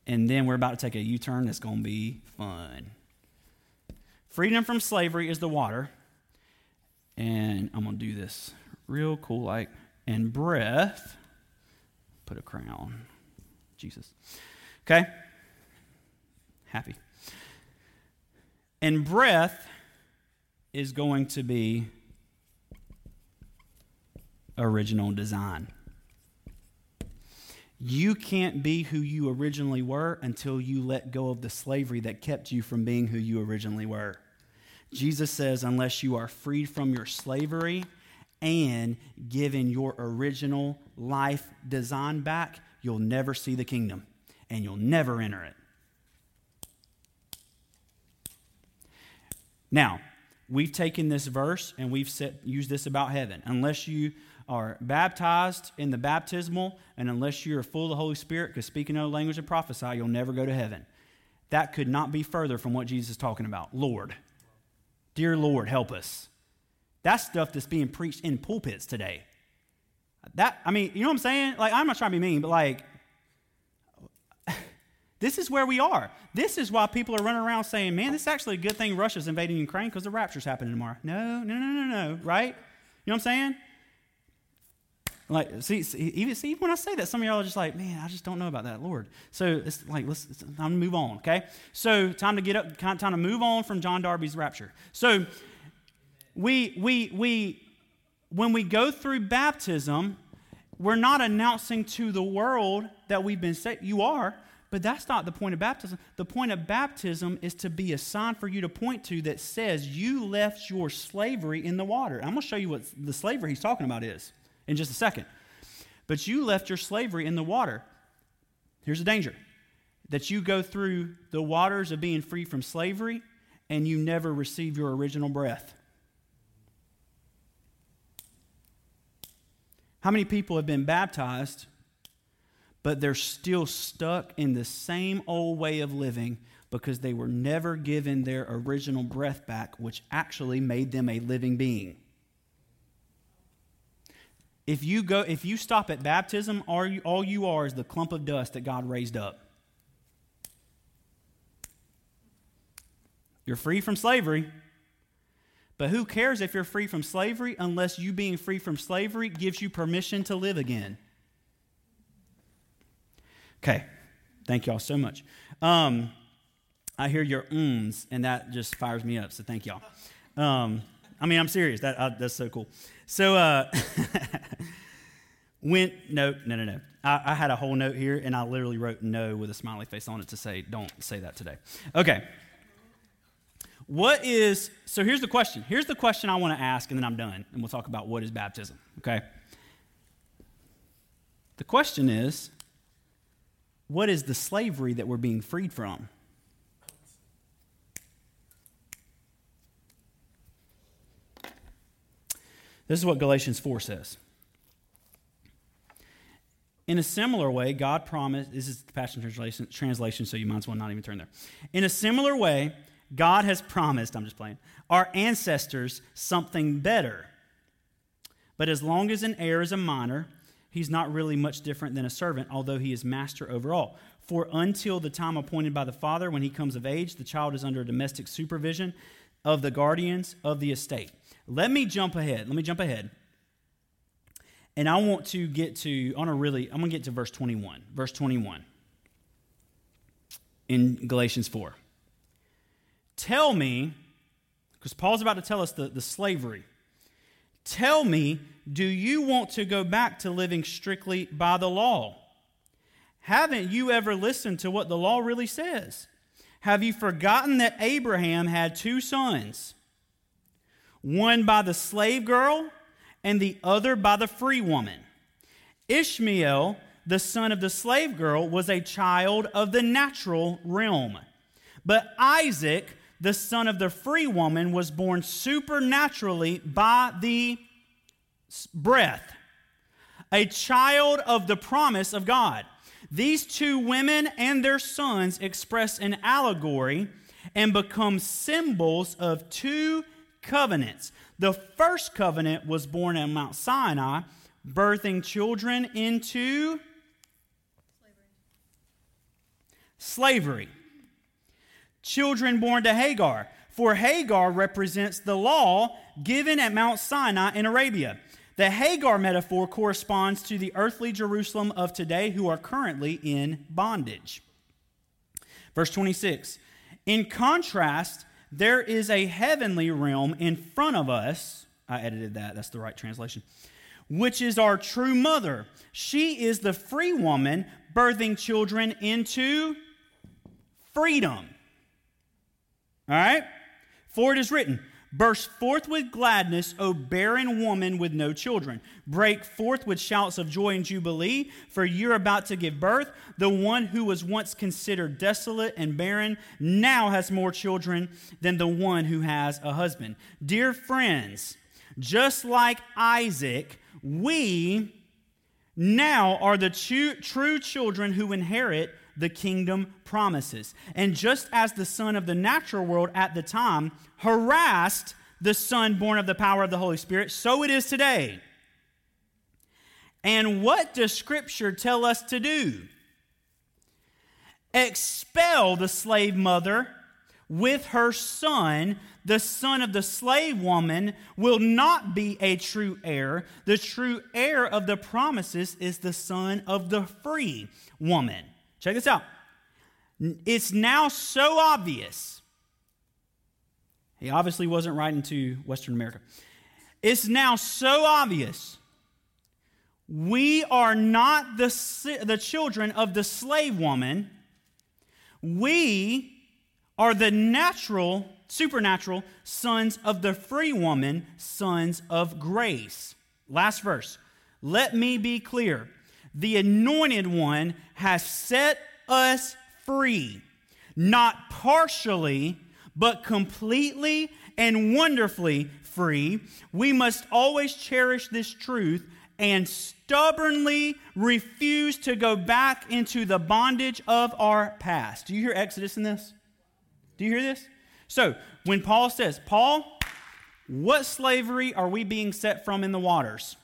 [SPEAKER 1] And then we're about to take a U turn that's going to be fun. Freedom from slavery is the water. And I'm going to do this real cool like. And breath, put a crown. Jesus. Okay? Happy. And breath is going to be original design. You can't be who you originally were until you let go of the slavery that kept you from being who you originally were. Jesus says, unless you are freed from your slavery and given your original life design back, you'll never see the kingdom and you'll never enter it. Now, we've taken this verse and we've set, used this about heaven. Unless you are baptized in the baptismal, and unless you're full of the Holy Spirit, because speaking another language and prophesy, you'll never go to heaven. That could not be further from what Jesus is talking about. Lord, dear Lord, help us. That's stuff that's being preached in pulpits today. That, I mean, you know what I'm saying? Like, I'm not trying to be mean, but like, <laughs> this is where we are. This is why people are running around saying, man, this is actually a good thing Russia's invading Ukraine because the rapture's happening tomorrow. No, no, no, no, no, right? You know what I'm saying? Like, see, see, even see when I say that, some of y'all are just like, man, I just don't know about that, Lord. So it's like, let's it's time to move on, okay? So time to get up, time to move on from John Darby's rapture. So we we we when we go through baptism, we're not announcing to the world that we've been saved. You are, but that's not the point of baptism. The point of baptism is to be a sign for you to point to that says you left your slavery in the water. I'm going to show you what the slavery he's talking about is in just a second. But you left your slavery in the water. Here's the danger that you go through the waters of being free from slavery and you never receive your original breath. How many people have been baptized, but they're still stuck in the same old way of living because they were never given their original breath back, which actually made them a living being? If you go, if you stop at baptism, all you, are is the clump of dust that God raised up. You're free from slavery. But who cares if you're free from slavery unless you being free from slavery gives you permission to live again? Okay, thank y'all so much. Um, I hear your ums, and that just fires me up, so thank y'all. Um, I mean, I'm serious. That, uh, that's so cool. So, uh, <laughs> when, no, no, no, no. I, I had a whole note here, and I literally wrote no with a smiley face on it to say, don't say that today. Okay. What is, so here's the question. Here's the question I want to ask, and then I'm done, and we'll talk about what is baptism, okay? The question is, what is the slavery that we're being freed from? This is what Galatians 4 says. In a similar way, God promised, this is the Passion translation, so you might as well not even turn there. In a similar way, God has promised, I'm just playing, our ancestors something better. But as long as an heir is a minor, he's not really much different than a servant, although he is master over all. For until the time appointed by the father, when he comes of age, the child is under domestic supervision of the guardians of the estate. Let me jump ahead. Let me jump ahead. And I want to get to, want to really, I'm going to get to verse 21. Verse 21 in Galatians 4. Tell me, because Paul's about to tell us the, the slavery. Tell me, do you want to go back to living strictly by the law? Haven't you ever listened to what the law really says? Have you forgotten that Abraham had two sons? one by the slave girl and the other by the free woman. Ishmael, the son of the slave girl, was a child of the natural realm. But Isaac, the son of the free woman, was born supernaturally by the breath, a child of the promise of God. These two women and their sons express an allegory and become symbols of two covenants. The first covenant was born at Mount Sinai, birthing children into slavery. slavery. Children born to Hagar. For Hagar represents the law given at Mount Sinai in Arabia. The Hagar metaphor corresponds to the earthly Jerusalem of today who are currently in bondage. Verse 26. In contrast, there is a heavenly realm in front of us. I edited that, that's the right translation. Which is our true mother. She is the free woman birthing children into freedom. All right? For it is written, Burst forth with gladness, O barren woman with no children. Break forth with shouts of joy and jubilee, for you're about to give birth. The one who was once considered desolate and barren now has more children than the one who has a husband. Dear friends, just like Isaac, we now are the true children who inherit the kingdom promises. And just as the son of the natural world at the time harassed the son born of the power of the Holy Spirit, so it is today. And what does Scripture tell us to do? Expel the slave mother with her son, the son of the slave woman, will not be a true heir. The true heir of the promises is the son of the free woman. Check this out. It's now so obvious. He obviously wasn't writing to Western America. It's now so obvious. We are not the, the children of the slave woman. We are the natural, supernatural sons of the free woman, sons of grace. Last verse. Let me be clear. The anointed one has set us free, not partially, but completely and wonderfully free. We must always cherish this truth and stubbornly refuse to go back into the bondage of our past. Do you hear Exodus in this? Do you hear this? So, when Paul says, Paul, what slavery are we being set from in the waters?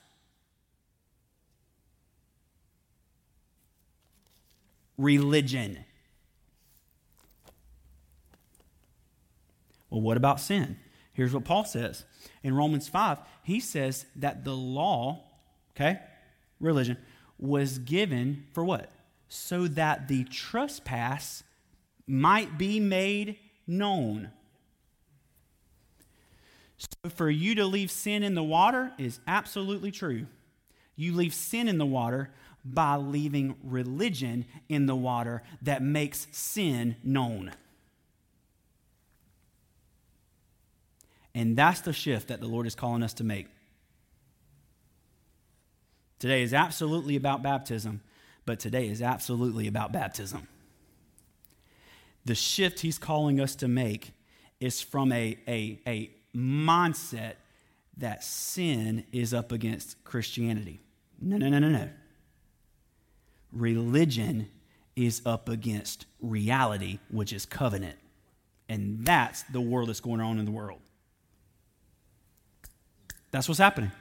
[SPEAKER 1] Religion. Well, what about sin? Here's what Paul says. In Romans 5, he says that the law, okay, religion, was given for what? So that the trespass might be made known. So for you to leave sin in the water is absolutely true. You leave sin in the water by leaving religion in the water that makes sin known. And that's the shift that the Lord is calling us to make. Today is absolutely about baptism, but today is absolutely about baptism. The shift he's calling us to make is from a, a, a mindset that sin is up against Christianity. No, no, no, no, no. Religion is up against reality, which is covenant. And that's the war that's going on in the world. That's what's happening.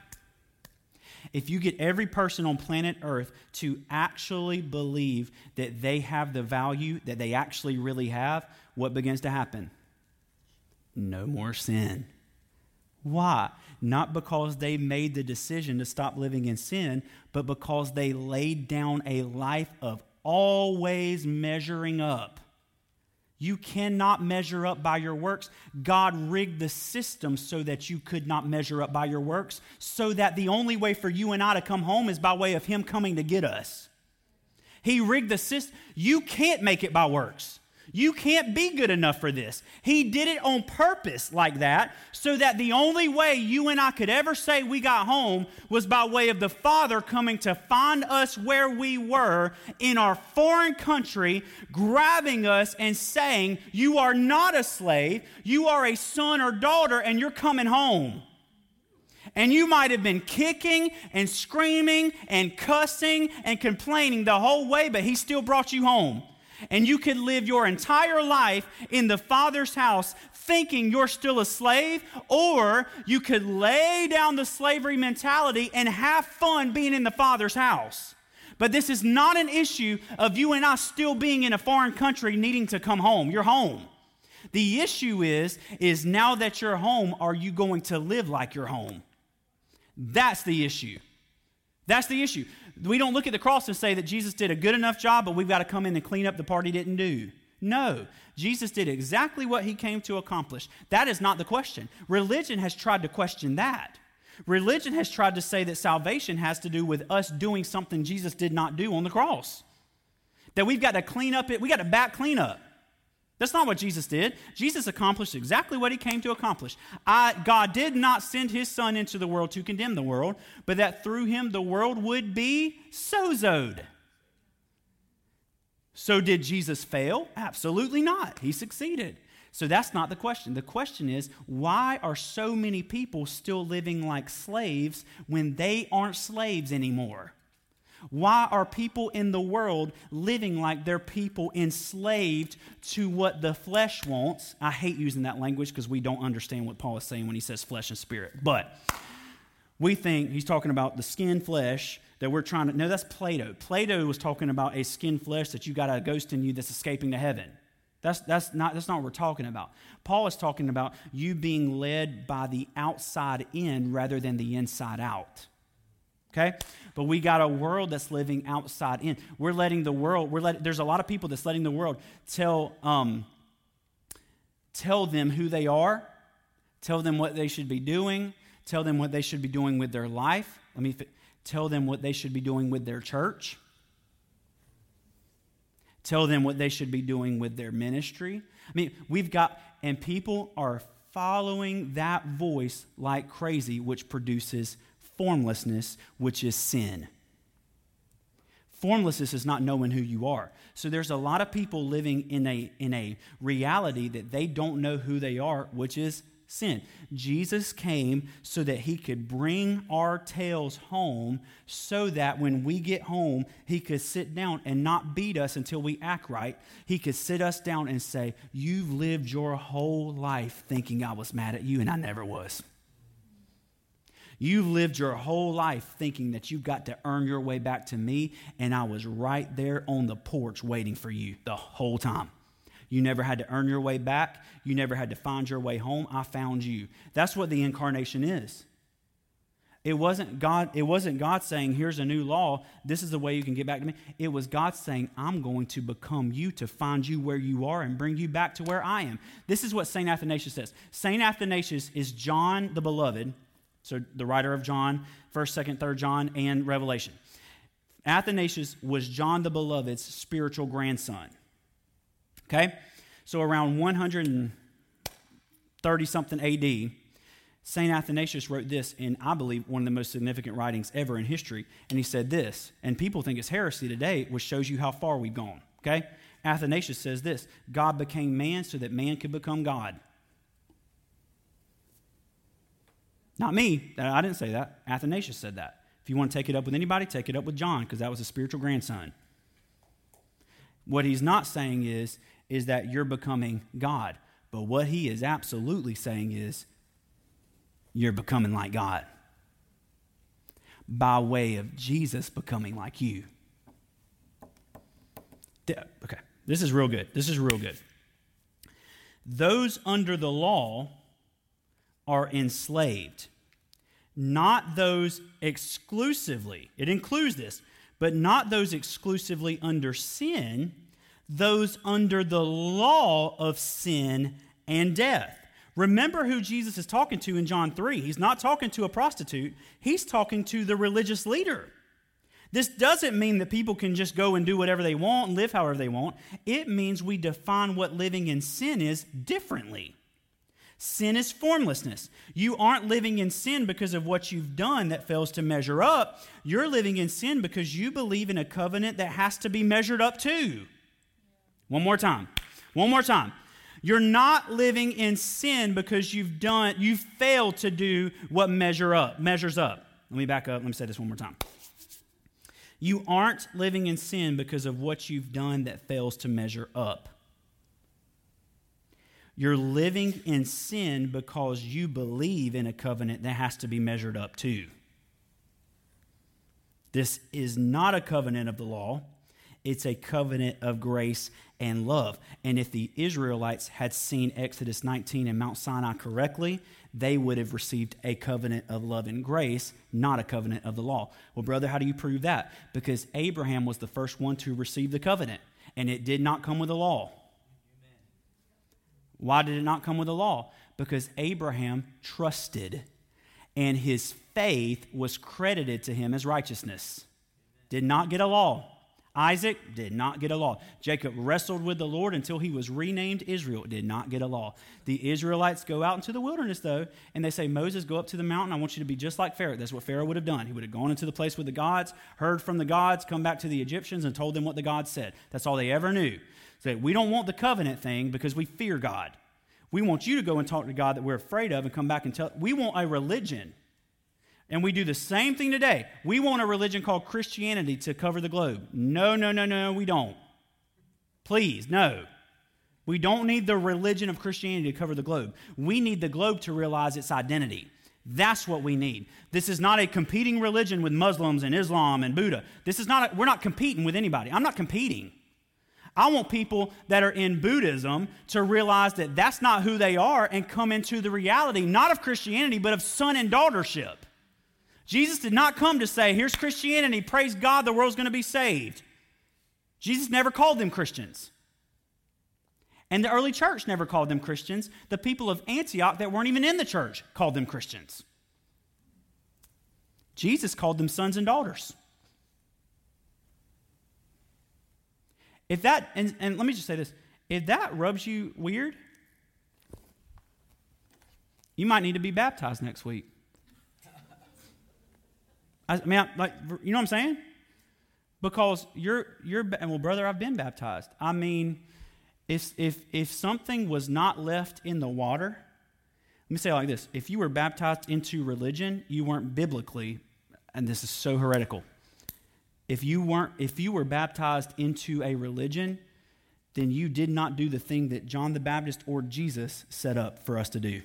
[SPEAKER 1] If you get every person on planet Earth to actually believe that they have the value that they actually really have, what begins to happen? No more sin. Why? Not because they made the decision to stop living in sin, but because they laid down a life of always measuring up. You cannot measure up by your works. God rigged the system so that you could not measure up by your works, so that the only way for you and I to come home is by way of Him coming to get us. He rigged the system. You can't make it by works. You can't be good enough for this. He did it on purpose like that so that the only way you and I could ever say we got home was by way of the Father coming to find us where we were in our foreign country, grabbing us and saying, You are not a slave, you are a son or daughter, and you're coming home. And you might have been kicking and screaming and cussing and complaining the whole way, but He still brought you home and you could live your entire life in the Father's house thinking you're still a slave, or you could lay down the slavery mentality and have fun being in the Father's house. But this is not an issue of you and I still being in a foreign country needing to come home. You're home. The issue is is now that you're home, are you going to live like you're home? That's the issue. That's the issue. We don't look at the cross and say that Jesus did a good enough job, but we've got to come in and clean up the part he didn't do. No, Jesus did exactly what he came to accomplish. That is not the question. Religion has tried to question that. Religion has tried to say that salvation has to do with us doing something Jesus did not do on the cross. That we've got to clean up it, we got to back clean up. That's not what Jesus did. Jesus accomplished exactly what he came to accomplish. I, God did not send his son into the world to condemn the world, but that through him the world would be sozoed. So, did Jesus fail? Absolutely not. He succeeded. So, that's not the question. The question is why are so many people still living like slaves when they aren't slaves anymore? Why are people in the world living like they're people enslaved to what the flesh wants? I hate using that language because we don't understand what Paul is saying when he says flesh and spirit. But we think he's talking about the skin flesh that we're trying to. No, that's Plato. Plato was talking about a skin flesh that you got a ghost in you that's escaping to heaven. That's, that's, not, that's not what we're talking about. Paul is talking about you being led by the outside in rather than the inside out. Okay? But we got a world that's living outside in. We're letting the world, we're let, there's a lot of people that's letting the world tell, um, tell them who they are, tell them what they should be doing, tell them what they should be doing with their life. Let me tell them what they should be doing with their church. Tell them what they should be doing with their ministry. I mean, we've got, and people are following that voice like crazy, which produces formlessness, which is sin. Formlessness is not knowing who you are. So there's a lot of people living in a, in a reality that they don't know who they are, which is sin. Jesus came so that he could bring our tails home so that when we get home, he could sit down and not beat us until we act right. He could sit us down and say, You've lived your whole life thinking I was mad at you, and I never was. You've lived your whole life thinking that you've got to earn your way back to me, and I was right there on the porch waiting for you the whole time. You never had to earn your way back. You never had to find your way home. I found you. That's what the incarnation is. It wasn't God, it wasn't God saying, here's a new law, this is the way you can get back to me. It was God saying, I'm going to become you to find you where you are and bring you back to where I am. This is what St. Athanasius says. St. Athanasius is John the Beloved, so the writer of John, 1st, 2nd, 3rd John, and Revelation. Athanasius was John the Beloved's spiritual grandson. Okay? So around 130 something AD, St. Athanasius wrote this in, I believe, one of the most significant writings ever in history. And he said this, and people think it's heresy today, which shows you how far we've gone. Okay? Athanasius says this God became man so that man could become God. Not me. I didn't say that. Athanasius said that. If you want to take it up with anybody, take it up with John, because that was a spiritual grandson. What he's not saying is is that you're becoming God. But what he is absolutely saying is you're becoming like God by way of Jesus becoming like you. Okay, this is real good. This is real good. Those under the law are enslaved, not those exclusively. It includes this, but not those exclusively under sin those under the law of sin and death. Remember who Jesus is talking to in John 3. He's not talking to a prostitute, he's talking to the religious leader. This doesn't mean that people can just go and do whatever they want and live however they want. It means we define what living in sin is differently. Sin is formlessness. You aren't living in sin because of what you've done that fails to measure up. You're living in sin because you believe in a covenant that has to be measured up to. One more time. One more time. You're not living in sin because you've done you've failed to do what measure up, measures up. Let me back up. Let me say this one more time. You aren't living in sin because of what you've done that fails to measure up. You're living in sin because you believe in a covenant that has to be measured up to. This is not a covenant of the law. It's a covenant of grace and love. And if the Israelites had seen Exodus 19 and Mount Sinai correctly, they would have received a covenant of love and grace, not a covenant of the law. Well, brother, how do you prove that? Because Abraham was the first one to receive the covenant, and it did not come with a law. Why did it not come with a law? Because Abraham trusted, and his faith was credited to him as righteousness. Did not get a law. Isaac did not get a law. Jacob wrestled with the Lord until he was renamed Israel, did not get a law. The Israelites go out into the wilderness, though, and they say, Moses, go up to the mountain. I want you to be just like Pharaoh. That's what Pharaoh would have done. He would have gone into the place with the gods, heard from the gods, come back to the Egyptians, and told them what the gods said. That's all they ever knew. So we don't want the covenant thing because we fear God. We want you to go and talk to God that we're afraid of and come back and tell. We want a religion and we do the same thing today. We want a religion called Christianity to cover the globe. No, no, no, no, we don't. Please, no. We don't need the religion of Christianity to cover the globe. We need the globe to realize its identity. That's what we need. This is not a competing religion with Muslims and Islam and Buddha. This is not, a, we're not competing with anybody. I'm not competing. I want people that are in Buddhism to realize that that's not who they are and come into the reality, not of Christianity, but of son and daughtership. Jesus did not come to say, here's Christianity, praise God, the world's going to be saved. Jesus never called them Christians. And the early church never called them Christians. The people of Antioch that weren't even in the church called them Christians. Jesus called them sons and daughters. If that, and, and let me just say this if that rubs you weird, you might need to be baptized next week. I mean, like, you know what I'm saying? Because you're, you're, well, brother, I've been baptized. I mean, if, if, if something was not left in the water, let me say it like this if you were baptized into religion, you weren't biblically, and this is so heretical. If you weren't, if you were baptized into a religion, then you did not do the thing that John the Baptist or Jesus set up for us to do.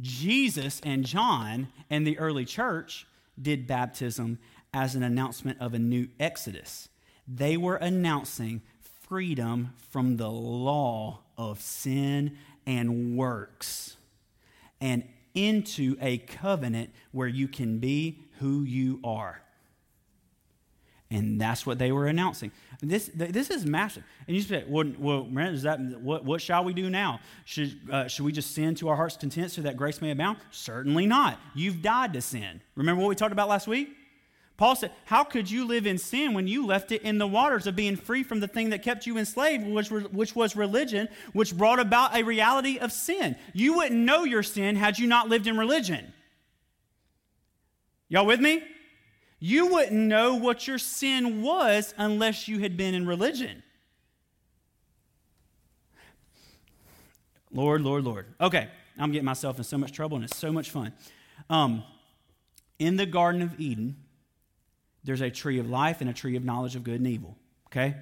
[SPEAKER 1] Jesus and John and the early church did baptism as an announcement of a new exodus. They were announcing freedom from the law of sin and works and into a covenant where you can be who you are. And that's what they were announcing. This, this is massive. And you say, well, well is that, what, what shall we do now? Should, uh, should we just sin to our heart's content so that grace may abound? Certainly not. You've died to sin. Remember what we talked about last week? Paul said, How could you live in sin when you left it in the waters of being free from the thing that kept you enslaved, which, which was religion, which brought about a reality of sin? You wouldn't know your sin had you not lived in religion. Y'all with me? You wouldn't know what your sin was unless you had been in religion. Lord, Lord, Lord. Okay, I'm getting myself in so much trouble and it's so much fun. Um, in the Garden of Eden, there's a tree of life and a tree of knowledge of good and evil. Okay?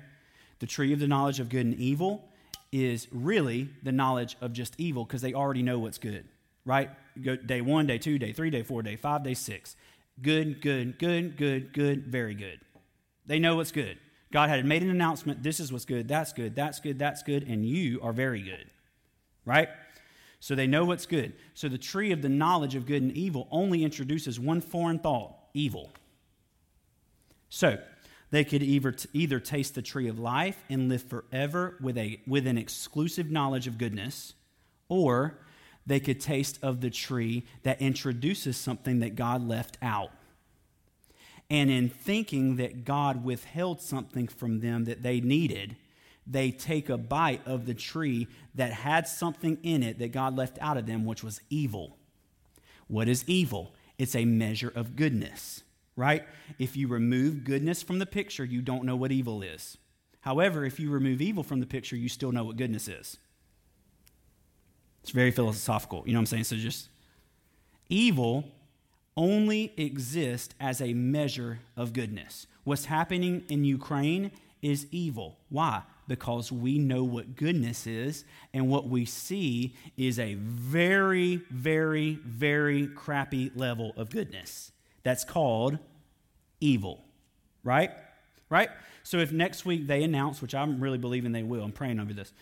[SPEAKER 1] The tree of the knowledge of good and evil is really the knowledge of just evil because they already know what's good, right? Go day one, day two, day three, day four, day five, day six. Good, good, good, good, good, very good. They know what's good. God had made an announcement this is what's good, that's good, that's good, that's good, and you are very good. Right? So they know what's good. So the tree of the knowledge of good and evil only introduces one foreign thought evil. So they could either, either taste the tree of life and live forever with, a, with an exclusive knowledge of goodness, or they could taste of the tree that introduces something that God left out. And in thinking that God withheld something from them that they needed, they take a bite of the tree that had something in it that God left out of them, which was evil. What is evil? It's a measure of goodness, right? If you remove goodness from the picture, you don't know what evil is. However, if you remove evil from the picture, you still know what goodness is. It's very philosophical. You know what I'm saying? So just evil only exists as a measure of goodness. What's happening in Ukraine is evil. Why? Because we know what goodness is, and what we see is a very, very, very crappy level of goodness. That's called evil. Right? Right? So if next week they announce, which I'm really believing they will, I'm praying over this,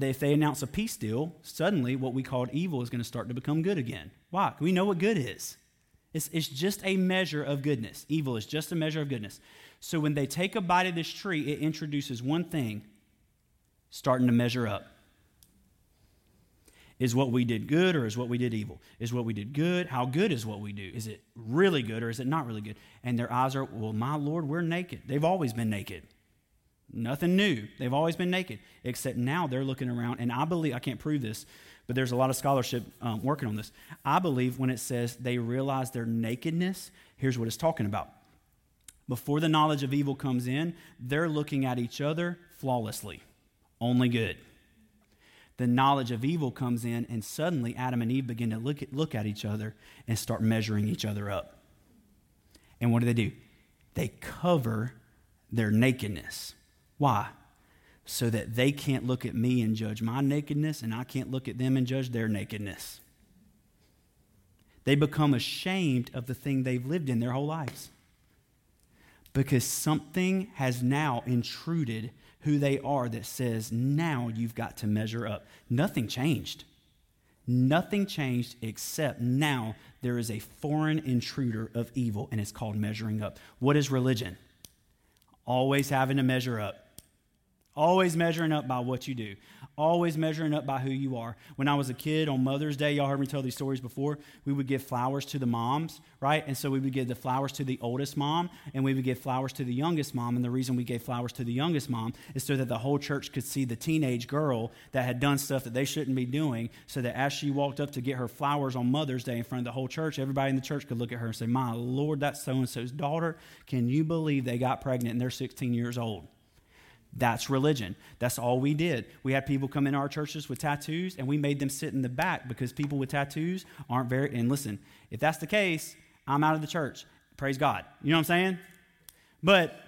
[SPEAKER 1] if they announce a peace deal, suddenly what we called evil is going to start to become good again. Why? We know what good is. It's, it's just a measure of goodness. Evil is just a measure of goodness. So when they take a bite of this tree, it introduces one thing starting to measure up. Is what we did good or is what we did evil? Is what we did good? How good is what we do? Is it really good or is it not really good? And their eyes are, well, my Lord, we're naked. They've always been naked. Nothing new. They've always been naked, except now they're looking around. And I believe, I can't prove this, but there's a lot of scholarship um, working on this. I believe when it says they realize their nakedness, here's what it's talking about. Before the knowledge of evil comes in, they're looking at each other flawlessly, only good. The knowledge of evil comes in, and suddenly Adam and Eve begin to look at, look at each other and start measuring each other up. And what do they do? They cover their nakedness. Why? So that they can't look at me and judge my nakedness, and I can't look at them and judge their nakedness. They become ashamed of the thing they've lived in their whole lives. because something has now intruded who they are that says, now you've got to measure up. Nothing changed. Nothing changed except now there is a foreign intruder of evil, and it's called measuring up. What is religion? Always having to measure up. Always measuring up by what you do. Always measuring up by who you are. When I was a kid on Mother's Day, y'all heard me tell these stories before, we would give flowers to the moms, right? And so we would give the flowers to the oldest mom, and we would give flowers to the youngest mom. And the reason we gave flowers to the youngest mom is so that the whole church could see the teenage girl that had done stuff that they shouldn't be doing, so that as she walked up to get her flowers on Mother's Day in front of the whole church, everybody in the church could look at her and say, My Lord, that's so and so's daughter. Can you believe they got pregnant and they're 16 years old? That's religion. That's all we did. We had people come in our churches with tattoos, and we made them sit in the back because people with tattoos aren't very. And listen, if that's the case, I'm out of the church. Praise God. You know what I'm saying? But,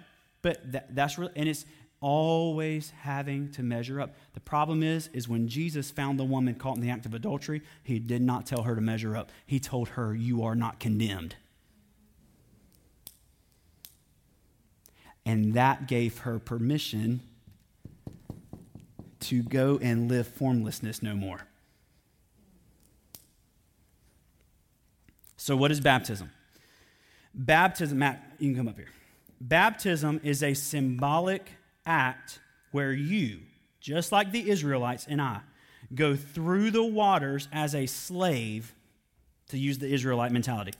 [SPEAKER 1] but that, that's real, and it's always having to measure up. The problem is, is when Jesus found the woman caught in the act of adultery, he did not tell her to measure up. He told her, "You are not condemned." And that gave her permission to go and live formlessness no more. So, what is baptism? Baptism, Matt, you can come up here. Baptism is a symbolic act where you, just like the Israelites and I, go through the waters as a slave, to use the Israelite mentality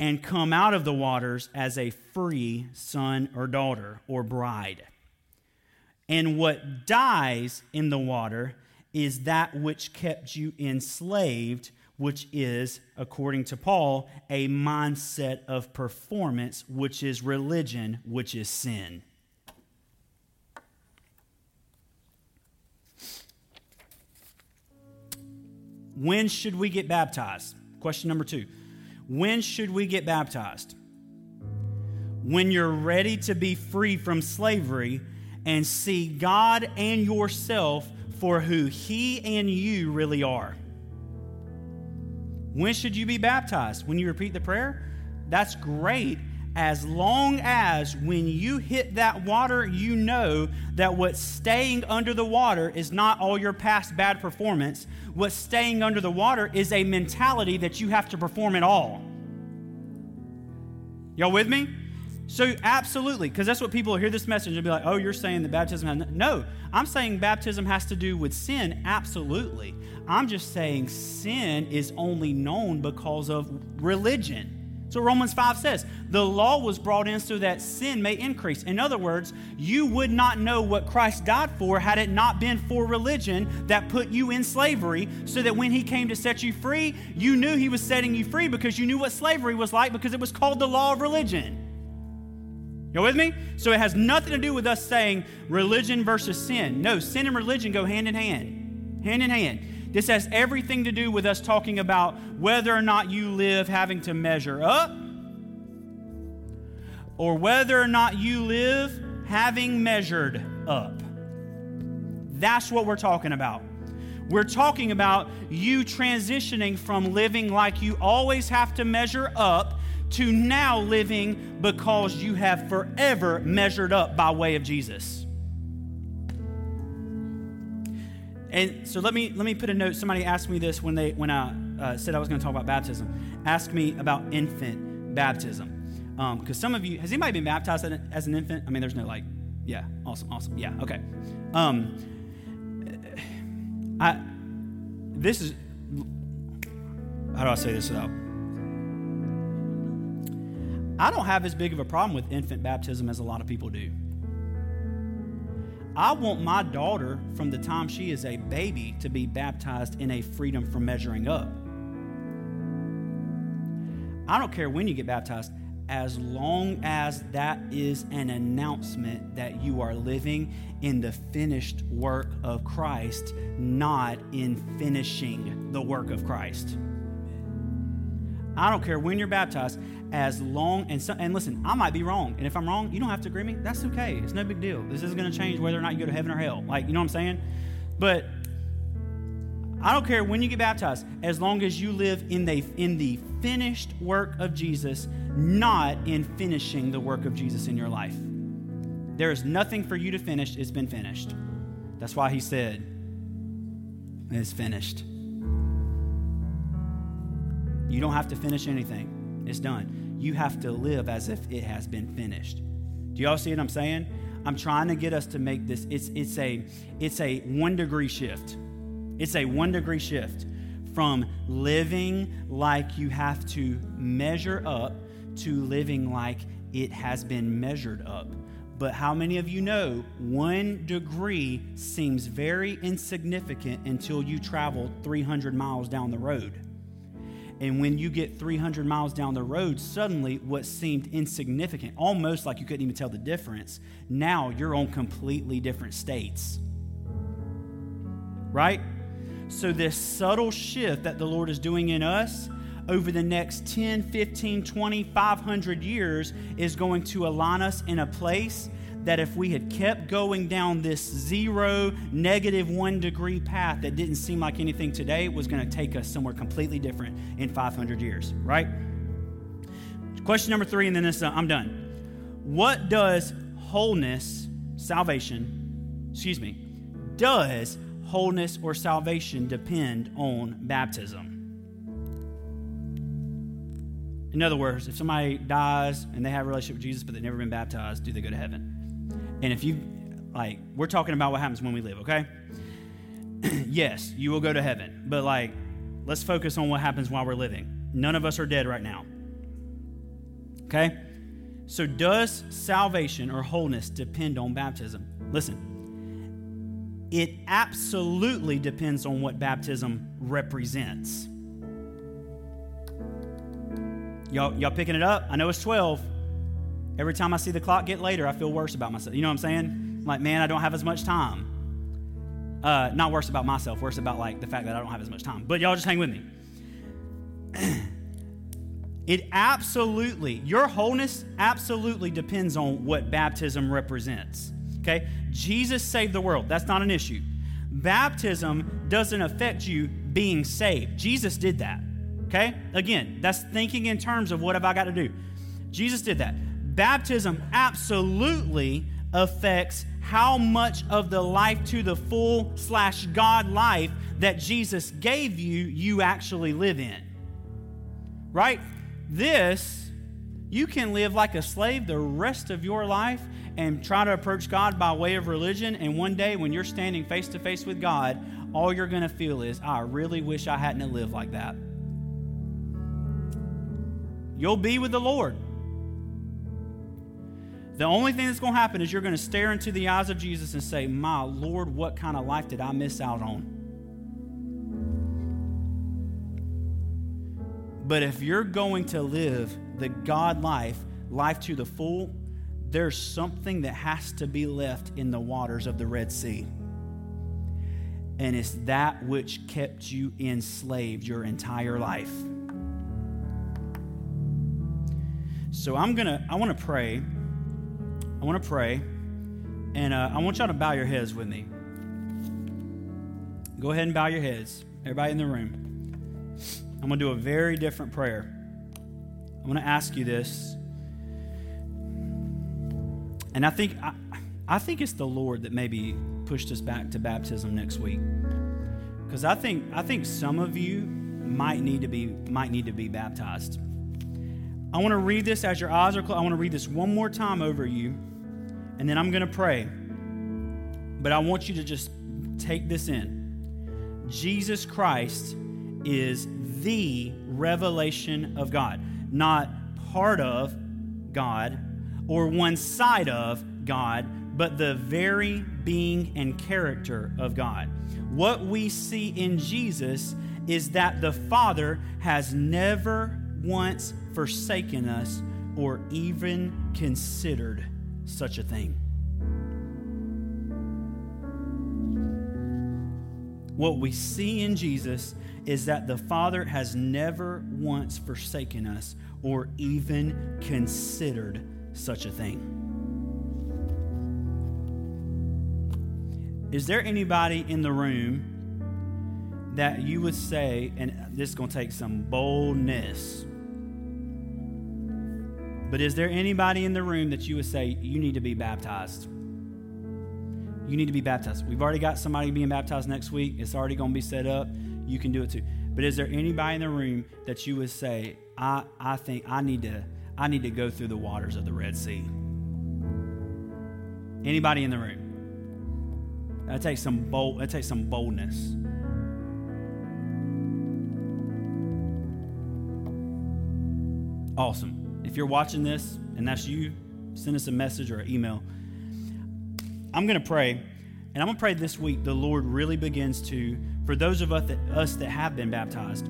[SPEAKER 1] and come out of the waters as a free son or daughter or bride. And what dies in the water is that which kept you enslaved, which is, according to Paul, a mindset of performance, which is religion, which is sin. When should we get baptized? Question number two. When should we get baptized? When you're ready to be free from slavery and see God and yourself for who He and you really are. When should you be baptized? When you repeat the prayer? That's great as long as when you hit that water, you know that what's staying under the water is not all your past bad performance. What's staying under the water is a mentality that you have to perform it all. Y'all with me? So, absolutely, because that's what people hear this message and be like, oh, you're saying that baptism has. No, I'm saying baptism has to do with sin. Absolutely. I'm just saying sin is only known because of religion. So Romans 5 says, the law was brought in so that sin may increase. In other words, you would not know what Christ died for had it not been for religion that put you in slavery, so that when he came to set you free, you knew he was setting you free because you knew what slavery was like because it was called the law of religion. You with me? So it has nothing to do with us saying religion versus sin. No, sin and religion go hand in hand. Hand in hand. This has everything to do with us talking about whether or not you live having to measure up or whether or not you live having measured up. That's what we're talking about. We're talking about you transitioning from living like you always have to measure up to now living because you have forever measured up by way of Jesus. And so let me let me put a note. Somebody asked me this when they when I uh, said I was going to talk about baptism. Ask me about infant baptism because um, some of you has anybody been baptized as an infant? I mean, there's no like, yeah, awesome, awesome, yeah, okay. Um, I this is how do I say this without? I don't have as big of a problem with infant baptism as a lot of people do. I want my daughter, from the time she is a baby, to be baptized in a freedom from measuring up. I don't care when you get baptized, as long as that is an announcement that you are living in the finished work of Christ, not in finishing the work of Christ. I don't care when you're baptized, as long and so, and listen, I might be wrong, and if I'm wrong, you don't have to agree with me. That's okay. It's no big deal. This isn't going to change whether or not you go to heaven or hell. Like you know what I'm saying? But I don't care when you get baptized, as long as you live in the, in the finished work of Jesus, not in finishing the work of Jesus in your life. There is nothing for you to finish, it's been finished. That's why he said, It's finished. You don't have to finish anything, it's done. You have to live as if it has been finished. Do y'all see what I'm saying? I'm trying to get us to make this, it's, it's, a, it's a one degree shift it's a one degree shift from living like you have to measure up to living like it has been measured up. But how many of you know one degree seems very insignificant until you travel 300 miles down the road? And when you get 300 miles down the road, suddenly what seemed insignificant, almost like you couldn't even tell the difference, now you're on completely different states. Right? So, this subtle shift that the Lord is doing in us over the next 10, 15, 20, 500 years is going to align us in a place that if we had kept going down this zero, negative one degree path that didn't seem like anything today, was going to take us somewhere completely different in 500 years, right? Question number three, and then this, uh, I'm done. What does wholeness, salvation, excuse me, does wholeness or salvation depend on baptism. In other words, if somebody dies and they have a relationship with Jesus but they've never been baptized, do they go to heaven? And if you, like, we're talking about what happens when we live, okay? <clears throat> yes, you will go to heaven. But, like, let's focus on what happens while we're living. None of us are dead right now. Okay? So, does salvation or wholeness depend on baptism? Listen, it absolutely depends on what baptism represents. Y'all, y'all picking it up? I know it's 12. Every time I see the clock get later, I feel worse about myself. You know what I'm saying? Like, man, I don't have as much time. Uh, not worse about myself, worse about like the fact that I don't have as much time. But y'all just hang with me. <clears throat> it absolutely, your wholeness absolutely depends on what baptism represents. Okay? Jesus saved the world. That's not an issue. Baptism doesn't affect you being saved. Jesus did that. Okay? Again, that's thinking in terms of what have I got to do. Jesus did that. Baptism absolutely affects how much of the life to the full slash God life that Jesus gave you, you actually live in. Right? This, you can live like a slave the rest of your life and try to approach God by way of religion, and one day when you're standing face to face with God, all you're going to feel is, I really wish I hadn't lived like that. You'll be with the Lord. The only thing that's going to happen is you're going to stare into the eyes of Jesus and say, My Lord, what kind of life did I miss out on? But if you're going to live the God life, life to the full, there's something that has to be left in the waters of the Red Sea. And it's that which kept you enslaved your entire life. So I'm going to, I want to pray. I want to pray. And uh, I want y'all to bow your heads with me. Go ahead and bow your heads, everybody in the room. I'm going to do a very different prayer. I'm going to ask you this and I think I, I think it's the Lord that maybe pushed us back to baptism next week. Because I think I think some of you might need to be might need to be baptized. I want to read this as your eyes are closed. I want to read this one more time over you, and then I'm going to pray. But I want you to just take this in. Jesus Christ is the revelation of God, not part of God, or one side of God, but the very being and character of God. What we see in Jesus is that the Father has never once forsaken us or even considered such a thing. What we see in Jesus is that the Father has never once forsaken us or even considered such a thing. Is there anybody in the room that you would say, and this is going to take some boldness, but is there anybody in the room that you would say, you need to be baptized? You need to be baptized. We've already got somebody being baptized next week. It's already going to be set up. You can do it too. But is there anybody in the room that you would say, I, I think I need to I need to go through the waters of the Red Sea? Anybody in the room? That takes some bold that takes some boldness. Awesome. If you're watching this and that's you, send us a message or an email. I'm going to pray, and I'm going to pray this week the Lord really begins to, for those of us that, us that have been baptized,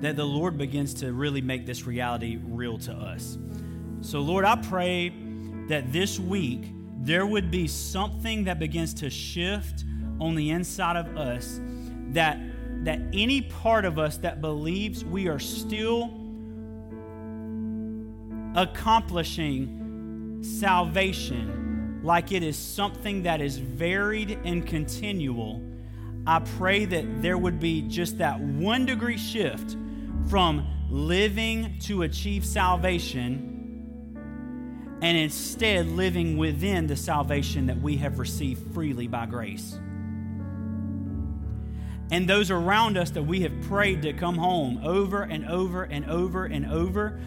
[SPEAKER 1] that the Lord begins to really make this reality real to us. So, Lord, I pray that this week there would be something that begins to shift on the inside of us that that any part of us that believes we are still accomplishing salvation like it is something that is varied and continual, I pray that there would be just that one degree shift from living to achieve salvation and instead living within the salvation that we have received freely by grace. And those around us that we have prayed to come home over and over and over and over,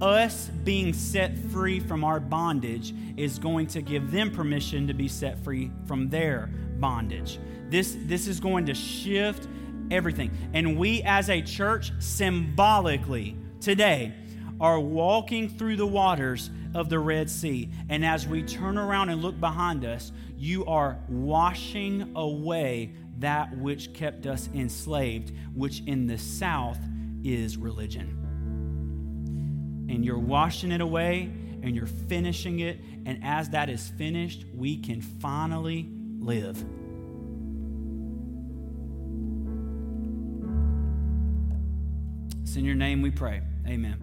[SPEAKER 1] us being set free from our bondage is going to give them permission to be set free from their bondage. This, this is going to shift everything. And we as a church, symbolically, today, are walking through the waters of the Red Sea. And as we turn around and look behind us, you are washing away that which kept us enslaved, which in the South is religion. And you're washing it away and you're finishing it. And as that is finished, we can finally live. It's in your name we pray. Amen.